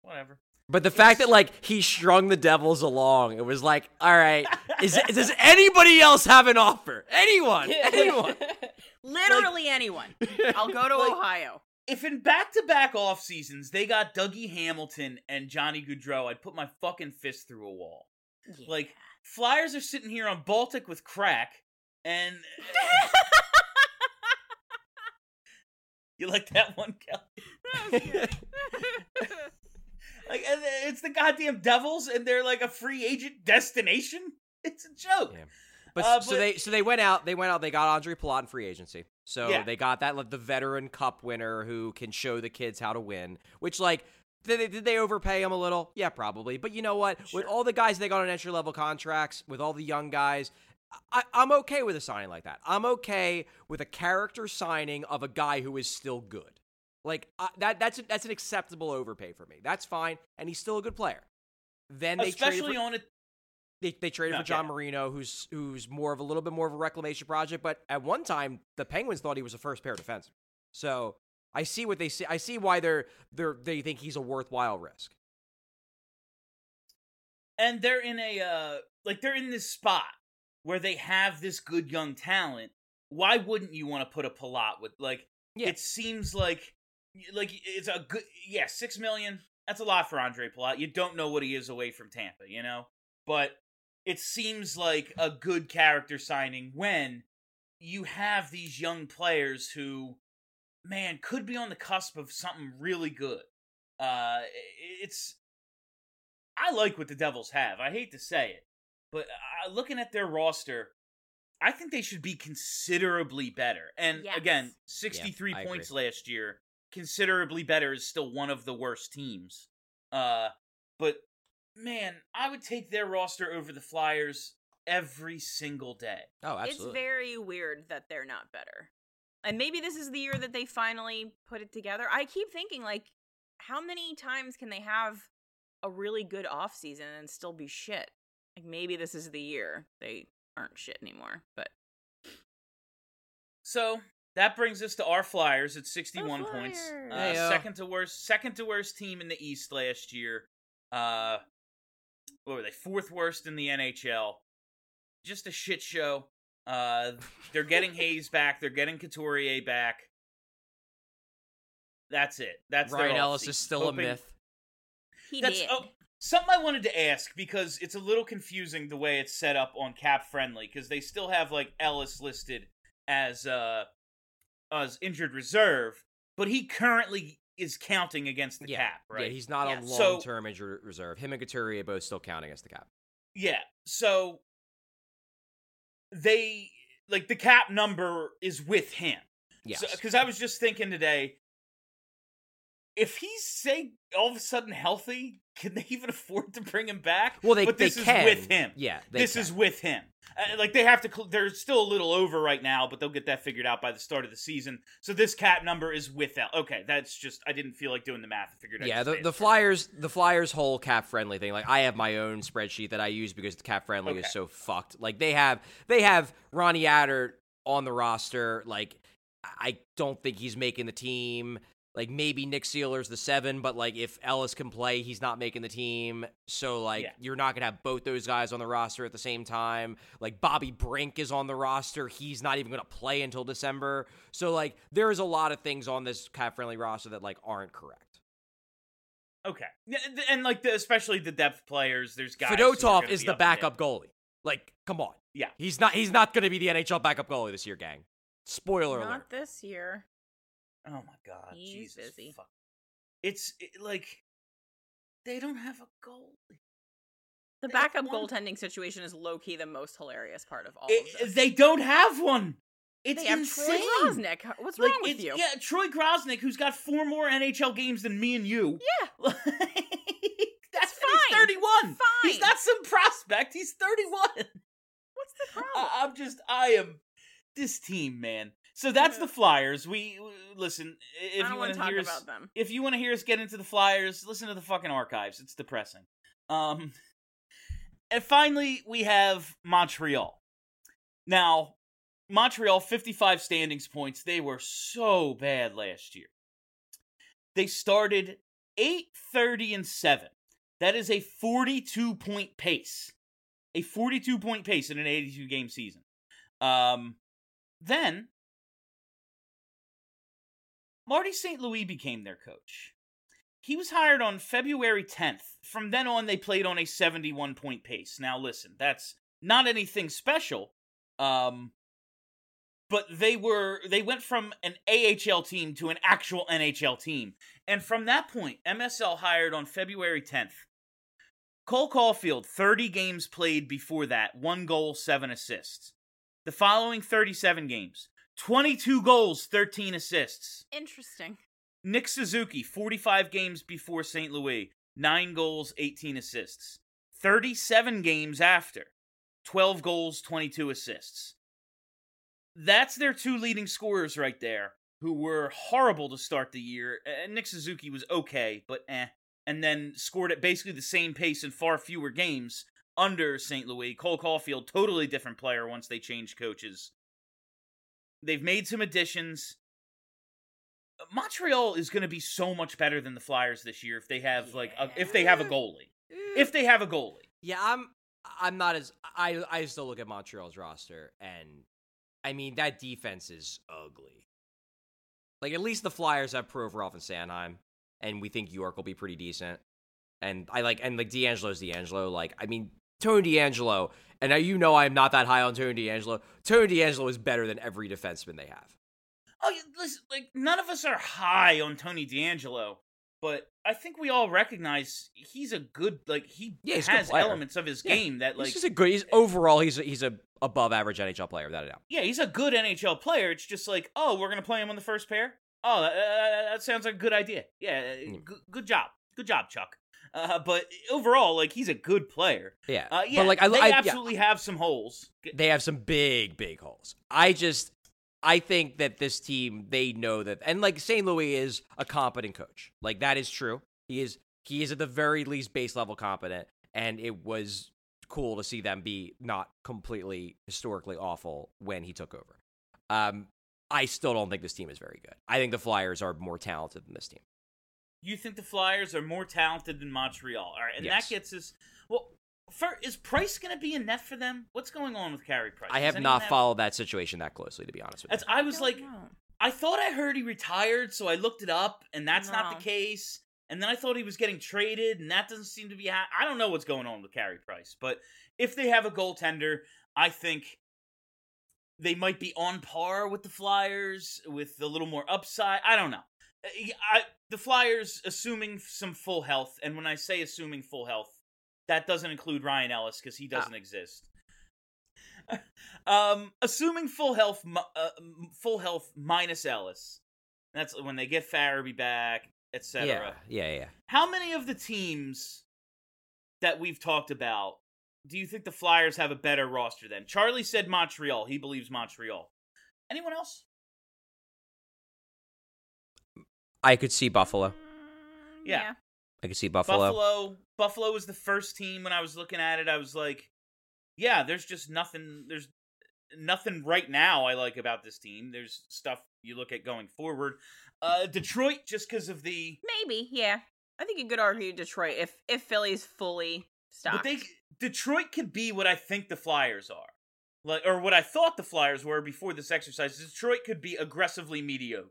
Speaker 2: whatever.
Speaker 4: But the fact that like he strung the Devils along, it was like, all right, is does anybody else have an offer? Anyone? Anyone? <laughs>
Speaker 3: Literally anyone. I'll go to <laughs>
Speaker 2: Like-
Speaker 3: Ohio.
Speaker 2: If in back-to-back off seasons they got Dougie Hamilton and Johnny Gaudreau, I'd put my fucking fist through a wall.
Speaker 3: Yeah.
Speaker 2: Like Flyers are sitting here on Baltic with crack, and <laughs> you like that one, Kelly? Like and it's the goddamn Devils, and they're like a free agent destination. It's a joke.
Speaker 4: Yeah. But,
Speaker 2: Uh,
Speaker 4: so they so they went out they went out they got Andre Palat in free agency. So
Speaker 2: Yeah.
Speaker 4: they got that like the veteran cup winner who can show the kids how to win. Which like did they, did they overpay him a little? Yeah, probably. But you know what? With all the guys they got on entry level contracts, with all the young guys, I, I'm okay with a signing like that. I'm okay with a character signing of a guy who is still good. Like uh, that that's a, that's an acceptable overpay for me. That's fine, and he's still a good player. Then they traded
Speaker 2: Especially
Speaker 4: for-
Speaker 2: on a
Speaker 4: they, they traded for John. Marino, who's who's more of a little bit more of a reclamation project. But at one time, the Penguins thought he was a first pair defenseman. So I see what they see. I see why they're they're they think he's a worthwhile risk.
Speaker 2: and they're in a uh like they're in this spot where they have this good young talent. Why wouldn't you want to put a Palat with like?
Speaker 4: Yeah.
Speaker 2: It seems like like it's a good yeah six million. That's a lot for Andre Palat. You don't know what he is away from Tampa, you know. But it seems like a good character signing when you have these young players who, man, could be on the cusp of something really good. Uh, it's I like what the Devils have. I hate to say it, but uh, looking at their roster, I think they should be considerably better. And
Speaker 3: Yes.
Speaker 2: again, 63
Speaker 4: Yeah, I agree.
Speaker 2: points last year, considerably better is still one of the worst teams. Uh, but man, I would take their roster over the Flyers every single day.
Speaker 4: Oh, absolutely.
Speaker 3: It's very weird that they're not better. And maybe this is the year that they finally put it together. I keep thinking like how many times can they have a really good off season and still be shit? Like maybe this is the year they aren't shit anymore. But
Speaker 2: So that brings us to our Flyers at 61 points. Uh, second to worst, second to worst team in the East last year. Uh, what were they? Fourth worst in the NHL. Just a shit show. Uh, they're getting <laughs> Hayes back. They're getting Couturier back. That's it. That's
Speaker 4: Ryan Ellis
Speaker 2: offseason.
Speaker 4: is still
Speaker 2: Hoping-
Speaker 4: a myth.
Speaker 3: he
Speaker 2: That's
Speaker 3: did.
Speaker 2: oh, something I wanted to ask because it's a little confusing the way it's set up on Cap Friendly because they still have like Ellis listed as uh as injured reserve, but he currently is counting against the
Speaker 4: yeah,
Speaker 2: cap, right?
Speaker 4: Yeah, he's not on
Speaker 3: Yes.
Speaker 4: Long term injury reserve. Him and Couturier both still counting against the cap.
Speaker 2: Yeah. So they like the cap number is with him.
Speaker 4: Yes.
Speaker 2: Because I was just thinking today, if he's say all of a sudden healthy, can they even afford to bring him back?
Speaker 4: well, they
Speaker 2: but this
Speaker 4: they
Speaker 2: is
Speaker 4: can.
Speaker 2: with him.
Speaker 4: Yeah,
Speaker 2: this
Speaker 4: can.
Speaker 2: is with him. Uh, like they have to. They're still a little over right now, but they'll get that figured out by the start of the season. So this cap number is with El. Okay, that's just. I didn't feel like doing the math. I figured.
Speaker 4: Yeah, the, the. Flyers the Flyers whole cap friendly thing. Like I have my own spreadsheet that I use because the cap friendly
Speaker 2: Okay.
Speaker 4: is so fucked. Like they have they have Ronnie Attard on the roster. Like I don't think he's making the team. Like maybe Nick Seeler's the seven, but like if Ellis can play, he's not making the team. So like
Speaker 2: Yeah.
Speaker 4: you're not gonna have both those guys on the roster at the same time. Like Bobby Brink is on the roster. He's not even gonna play until December. So like there's a lot of things on this cap friendly roster that like aren't correct.
Speaker 2: Okay, and- and like the, especially the depth players. There's guys.
Speaker 4: Fedotov is the
Speaker 2: up and
Speaker 4: backup goalie. Like, come on.
Speaker 2: Yeah.
Speaker 4: He's not. He's not going to be the NHL backup goalie this year, gang. Spoiler
Speaker 3: Not
Speaker 4: alert.
Speaker 3: this year.
Speaker 2: Oh my god,
Speaker 3: He's
Speaker 2: Jesus
Speaker 3: busy.
Speaker 2: fuck. It's it, like they don't have a goal.
Speaker 3: The
Speaker 2: They
Speaker 3: backup goaltending situation is low key the most hilarious part of all
Speaker 2: It-
Speaker 3: of this.
Speaker 2: they don't have one. It's
Speaker 3: They have
Speaker 2: insane.
Speaker 3: Troy Grosenick. What's
Speaker 2: Like,
Speaker 3: wrong with you?
Speaker 2: Yeah, Troy Grosenick, who's got four more NHL games than me and you.
Speaker 3: Yeah. <laughs>
Speaker 2: That's and he's
Speaker 3: fine.
Speaker 2: 31. He's
Speaker 3: Fine.
Speaker 2: not some prospect. He's 31.
Speaker 3: What's the problem?
Speaker 2: I, I'm just, I am this team, man. So that's the Flyers. We listen. If
Speaker 3: I don't
Speaker 2: you
Speaker 3: want to talk
Speaker 2: hear us,
Speaker 3: about them.
Speaker 2: if you want to hear us get into the Flyers, listen to the fucking archives. It's depressing. Um, <laughs> and finally, we have Montreal. Now, Montreal, 55 standings points. They were so bad last year. They started 8 30 and 7. That is a 42 point pace. A 42 point pace in an 82 game season. Um, then, Marty St. Louis became their coach. He was hired on February 10th. From then on, they played on a 71 point pace. Now, listen, that's not anything special. Um, but they were they went from an AHL team to an actual NHL team. And from that point, MSL hired on February 10th. Cole Caufield, 30 games played before that, one goal, seven assists. The following 37 games, 22 goals, 13 assists.
Speaker 3: Interesting.
Speaker 2: Nick Suzuki, 45 games before St. Louis, 9 goals, 18 assists. 37 games after, 12 goals, 22 assists. That's their two leading scorers right there, who were horrible to start the year. Uh, Nick Suzuki was okay, but eh. And then scored at basically the same pace in far fewer games under St. Louis. Cole Caufield, totally different player once they changed coaches. They've made some additions. Montreal is going to be so much better than the Flyers this year if they have like a, if they have a goalie. Mm. If they have a goalie.
Speaker 4: Yeah, I'm. I'm not as. I. I still look at Montreal's roster, and I mean that defense is ugly. Like at least the Flyers have Provorov and Sanheim, and we think York will be pretty decent. And I like and like DeAngelo's DeAngelo. Like I mean Tony DeAngelo, and now you know I'm not that high on Tony DeAngelo. Tony DeAngelo is better than every defenseman they have.
Speaker 2: Oh, listen, like none of us are high on Tony DeAngelo, but I think we all recognize he's a good like he
Speaker 4: Yeah, he's a good
Speaker 2: has elements of his
Speaker 4: Yeah,
Speaker 2: game that like
Speaker 4: he's just a good. He's overall he's a, he's a above average NHL player without a doubt.
Speaker 2: yeah, he's a good NHL player. It's just like, oh, we're gonna play him on the first pair. Oh, that, uh, that sounds like a good idea. Yeah,
Speaker 4: Mm.
Speaker 2: good, good job, good job, Chuck. Uh, but overall, like he's a good player.
Speaker 4: Yeah,
Speaker 2: Uh, yeah,
Speaker 4: but like I,
Speaker 2: they
Speaker 4: I yeah.
Speaker 2: absolutely have some holes.
Speaker 4: They have some big, big holes. I just, I think that this team, they know that, and like St. Louis is a competent coach. Like that is true. He is, he is at the very least base level competent, and it was cool to see them be not completely historically awful when he took over. Um, I still don't think this team is very good. I think the Flyers are more talented than this team.
Speaker 2: You think the Flyers are more talented than Montreal? All right, and
Speaker 4: Yes.
Speaker 2: that gets us. Well, for, is Price going to be in net for them? What's going on with Carey Price?
Speaker 4: I have
Speaker 2: anyone
Speaker 4: not followed that situation that closely, to be honest with you.
Speaker 2: I was
Speaker 3: Don't
Speaker 2: like,
Speaker 3: know.
Speaker 2: I thought I heard he retired, so I looked it up, and that's not the case. And then I thought he was getting traded, and that doesn't seem to be. Ha- I don't know what's going on with Carey Price, but if they have a goaltender, I think they might be on par with the Flyers with a little more upside. I don't know. Uh, I, the Flyers, assuming some full health, and when I say assuming full health, that doesn't include Ryan Ellis because he doesn't exist. <laughs> um, assuming full health, uh, full health minus Ellis. That's when they get Farabee back, etc.
Speaker 4: yeah, yeah, yeah.
Speaker 2: How many of the teams that we've talked about do you think the Flyers have a better roster than? Charlie said Montreal. He believes Montreal. Anyone else?
Speaker 4: I could see Buffalo.
Speaker 3: Mm,
Speaker 2: Yeah.
Speaker 4: I could see Buffalo.
Speaker 2: Buffalo. Buffalo was the first team when I was looking at it. I was like, yeah, there's just nothing. There's nothing right now I like about this team. There's stuff you look at going forward. Uh, Detroit, just because of the
Speaker 3: Maybe, yeah. I think you could argue Detroit if if Philly's fully stocked.
Speaker 2: But they Detroit could be what I think the Flyers are. Like or what I thought the Flyers were before this exercise. Detroit could be aggressively mediocre.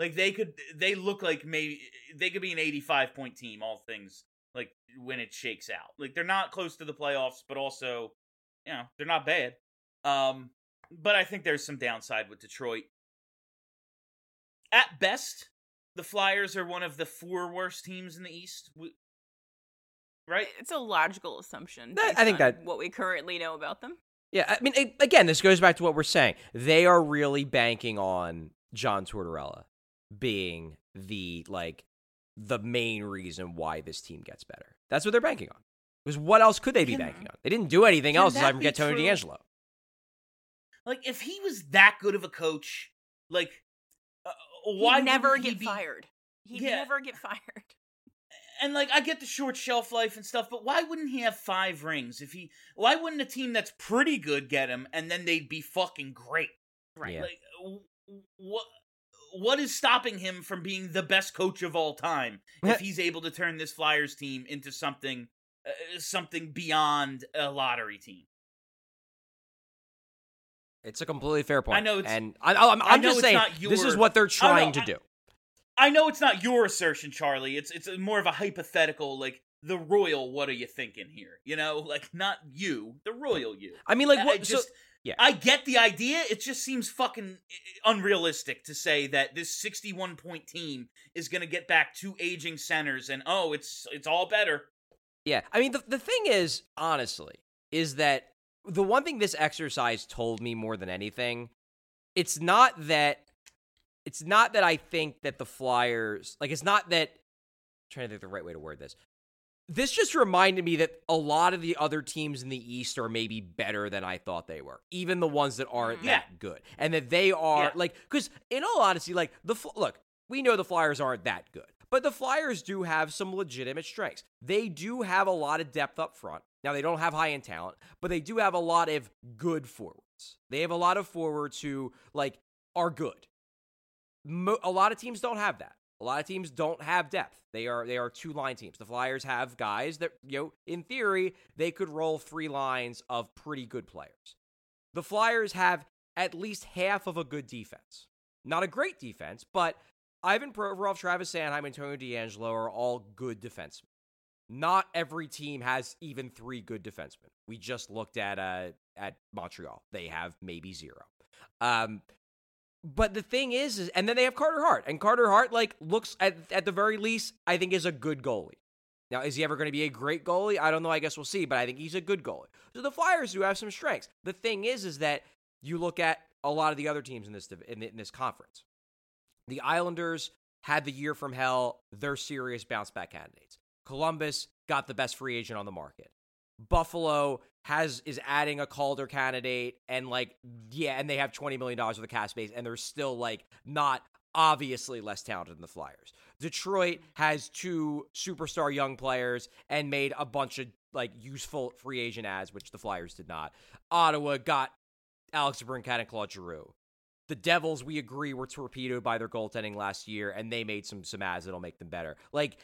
Speaker 2: Like they could they look like maybe they could be an 85 point team all things like when it shakes out. Like they're not close to the playoffs but also you know they're not bad. Um, but I think there's some downside with Detroit. At best, the Flyers are one of the four worst teams in the East. W- Right?
Speaker 3: It's a logical assumption.
Speaker 4: That- I think
Speaker 3: on
Speaker 4: that-
Speaker 3: what we currently know about them.
Speaker 4: Yeah, I mean, a- again, this goes back to what we're saying. They are really banking on John Tortorella being the like the main reason why this team gets better. That's what they're banking on. Because what else could they be
Speaker 2: Can-
Speaker 4: banking on? They didn't do anything else
Speaker 2: that
Speaker 4: aside from get Tony
Speaker 2: true?
Speaker 4: DeAngelo.
Speaker 2: Like if he was that good of a coach, like uh, why
Speaker 3: He'd never
Speaker 2: wouldn't he
Speaker 3: get
Speaker 2: be-
Speaker 3: fired. He'd
Speaker 2: Yeah.
Speaker 3: never get fired.
Speaker 2: And like I get the short shelf life and stuff, but why wouldn't he have five rings if he? Why wouldn't a team that's pretty good get him, and then they'd be fucking great?
Speaker 3: Right.
Speaker 4: Yeah.
Speaker 2: Like what? What is stopping him from being the best coach of all time if he's able to turn this Flyers team into something, uh, something beyond a lottery team?
Speaker 4: It's a completely fair point.
Speaker 2: I know it's-
Speaker 4: and I, I'm,
Speaker 2: I
Speaker 4: just saying
Speaker 2: not
Speaker 4: this is what they're trying
Speaker 2: know,
Speaker 4: to
Speaker 2: I-
Speaker 4: do.
Speaker 2: I know it's not your assertion, Charlie. It's it's more of a hypothetical, like the royal. What are you thinking here? You know, like not you, the royal you.
Speaker 4: I mean, like,
Speaker 2: I- I
Speaker 4: what? so-
Speaker 2: just,
Speaker 4: yeah.
Speaker 2: I get the idea. It just seems fucking uh, unrealistic to say that this 61 point team is going to get back two aging centers and oh, it's it's all better.
Speaker 4: Yeah. I mean, the, the thing is, honestly, is that the one thing this exercise told me more than anything, it's not that it's not that I think that the Flyers like it's not that I'm trying to think the right way to word this. This just reminded me that a lot of the other teams in the East are maybe better than I thought they were, even the ones that aren't mm.
Speaker 2: Yeah.
Speaker 4: that good, and that they are
Speaker 2: Yeah.
Speaker 4: like because in all honesty, like the Fl- look, we know the Flyers aren't that good, but the Flyers do have some legitimate strengths. They do have a lot of depth up front. Now they don't have high end talent, but they do have a lot of good forwards. They have a lot of forwards who like are good. Mo- a lot of teams don't have that. A lot of teams don't have depth. They are they are two line teams. The Flyers have guys that you know in theory they could roll three lines of pretty good players. The Flyers have at least half of a good defense. Not a great defense, but Ivan Provorov, Travis Sanheim, and Tony DeAngelo are all good defensemen. Not every team has even three good defensemen. We just looked at uh at Montreal. They have maybe zero. Um, but the thing is, is, and then they have Carter Hart, and Carter Hart like looks at at the very least, I think is a good goalie. Now, is he ever going to be a great goalie? I don't know. I guess we'll see. But I think he's a good goalie. So the Flyers do have some strengths. The thing is, is that you look at a lot of the other teams in this in, in this conference. The Islanders had the year from hell. They're serious bounce back candidates. Columbus got the best free agent on the market. Buffalo has is adding a Calder candidate and like yeah, and they have twenty million dollars of the cap space, and they're still like not obviously less talented than the Flyers. Detroit has two superstar young players and made a bunch of like useful free agent ads, which the Flyers did not. Ottawa got Alex DeBrincat and Claude Giroux. The Devils, we agree, were torpedoed by their goaltending last year, and they made some some ads that'll make them better. Like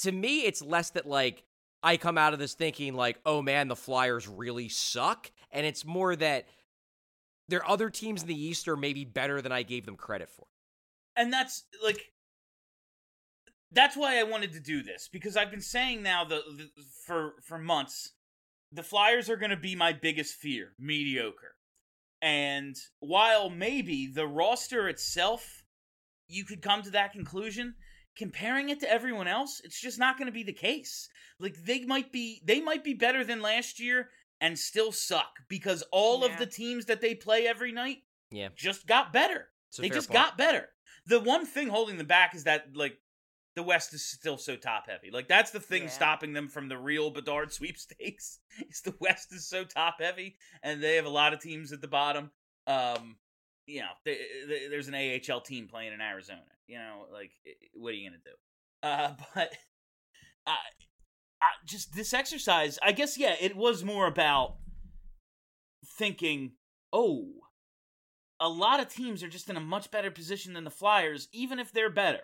Speaker 4: to me, it's less that like I come out of this thinking like, oh man, the Flyers really suck, and it's more that there are other teams in the East are maybe better than I gave them credit for.
Speaker 2: and that's like that's why I wanted to do this because I've been saying now the, the for for months the Flyers are going to be my biggest fear, mediocre. And while maybe the roster itself you could come to that conclusion, comparing it to everyone else, it's just not going to be the case. Like they might be they might be better than last year and still suck because all of the teams that they play every night
Speaker 4: Yeah,
Speaker 2: just got better. They just
Speaker 4: point.
Speaker 2: got better. The one thing holding them back is that like the West is still so top heavy. Like that's the thing
Speaker 3: Yeah.
Speaker 2: stopping them from the real Bedard <laughs> sweepstakes. Is the West is so top heavy and they have a lot of teams at the bottom. Um, you know, they, eh, they, there's an AHL team playing in Arizona. You know, like eh, eh, what are you gonna do? Uh, <laughs> but I, I just this exercise. I guess yeah, it was more about thinking. Oh, a lot of teams are just in a much better position than the Flyers, even if they're better.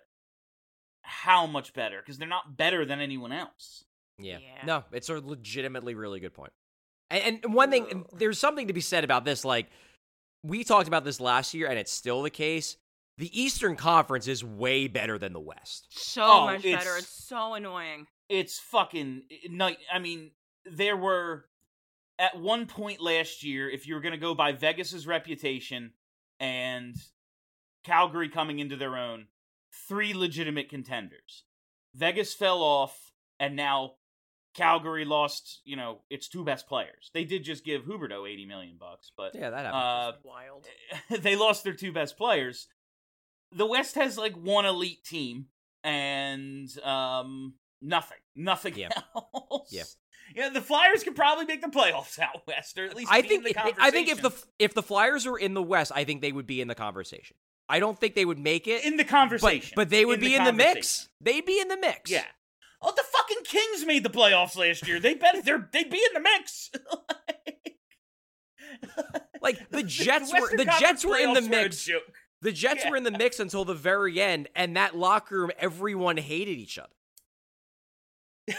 Speaker 2: How much better? Because they're not better than anyone else.
Speaker 4: Yeah.
Speaker 3: Yeah.
Speaker 4: No, it's a legitimately really good point. And, and one thing, and there's something to be said about this. Like, we talked about this last year, and it's still the case. The Eastern Conference is way better than the West.
Speaker 3: So
Speaker 2: Oh,
Speaker 3: much
Speaker 2: it's-
Speaker 3: better. It's so annoying.
Speaker 2: It's fucking night. I mean, there were at one point last year, if you were going to go by Vegas's reputation and Calgary coming into their own, three legitimate contenders. Vegas fell off, and now Calgary lost, you know, its two best players. They did just give Huberdeau 80 million bucks, but
Speaker 4: Yeah, that
Speaker 2: uh,
Speaker 3: Wild. <laughs>
Speaker 2: they lost their two best players. The West has like one elite team and um nothing. Nothing
Speaker 4: Yeah.
Speaker 2: else.
Speaker 4: Yeah. <laughs>
Speaker 2: Yeah, the Flyers could probably make the playoffs out west, or at least
Speaker 4: I
Speaker 2: be
Speaker 4: think
Speaker 2: in the
Speaker 4: I think if the if the Flyers were in the West, I think they would be in the conversation. I don't think they would make it
Speaker 2: in the conversation,
Speaker 4: but they would be in the mix. They'd be in the mix.
Speaker 2: Yeah. Oh, the fucking Kings made the playoffs last year. They bet they're they'd be in the mix. <laughs>
Speaker 4: Like the Jets were the
Speaker 2: Conference
Speaker 4: Jets were in the
Speaker 2: playoffs were a
Speaker 4: mix.
Speaker 2: joke.
Speaker 4: The Jets
Speaker 2: Yeah.
Speaker 4: were in the mix until the very end, and that locker room, everyone hated each other. <laughs>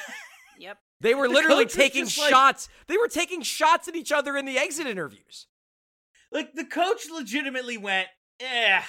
Speaker 3: Yep.
Speaker 4: They were
Speaker 2: The
Speaker 4: literally
Speaker 2: coach
Speaker 4: taking
Speaker 2: just like-
Speaker 4: shots. They were taking shots at each other in the exit interviews.
Speaker 2: Like the coach legitimately went, "Eh,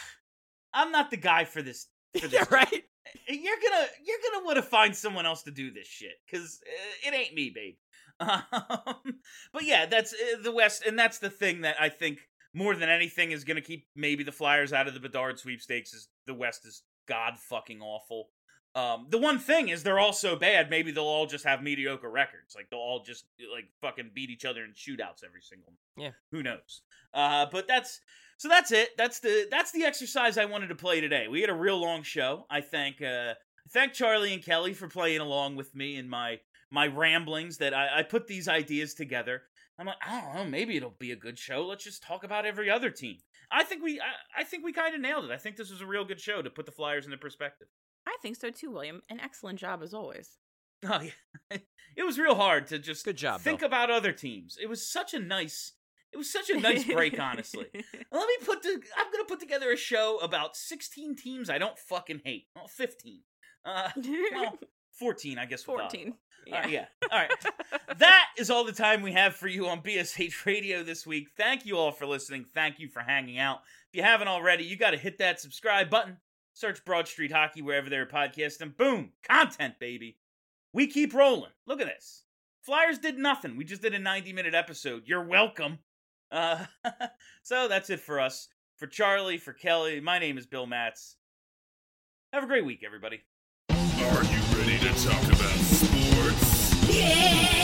Speaker 2: I'm not the guy for this. For <laughs> this
Speaker 4: yeah, right.
Speaker 2: You're gonna you're gonna want to find someone else to do this shit because uh, it ain't me, babe." <laughs> Um, but yeah, that's uh, the West, and that's the thing that I think more than anything is gonna keep maybe the Flyers out of the Bedard sweepstakes. Is the West is god fucking awful. Um, the one thing is they're all so bad. Maybe they'll all just have mediocre records. Like they'll all just like fucking beat each other in shootouts every single.
Speaker 4: Yeah.
Speaker 2: Who knows? Uh, but that's so that's it. That's the that's the exercise I wanted to play today. We had a real long show. I thank uh, thank Charlie and Kelly for playing along with me in my my ramblings. That I, I put these ideas together. I'm like, I don't know, maybe it'll be a good show. Let's just talk about every other team. I think we I, I think we kind of nailed it. I think this was a real good show to put the Flyers into perspective.
Speaker 3: I think so too, William. An excellent job as always. <laughs>
Speaker 2: Oh yeah, <laughs> it was real hard to just
Speaker 4: Good job,
Speaker 2: think
Speaker 4: Bill.
Speaker 2: about other teams. It was such a nice, it was such a nice break, honestly. <laughs> Let me put the. I'm gonna put together a show about 16 teams I don't fucking hate. Well, 15. Uh, well, <laughs> 14, I guess. with Ottawa.
Speaker 3: 14.
Speaker 2: Uh, yeah. <laughs> All right. that is all the time we have for you on BSH Radio this week. Thank you all for listening. Thank you for hanging out. If you haven't already, you got to hit that subscribe button. Search Broad Street Hockey wherever they're podcasting. Boom, content, baby. We keep rolling. Look at this. Flyers did nothing. We just did a 90 minute episode. You're welcome. Uh, <laughs> so that's it for us. For Charlie, for Kelly, my name is Bill Matz. Have a great week, everybody.
Speaker 6: Are you ready to talk about sports?
Speaker 7: Who's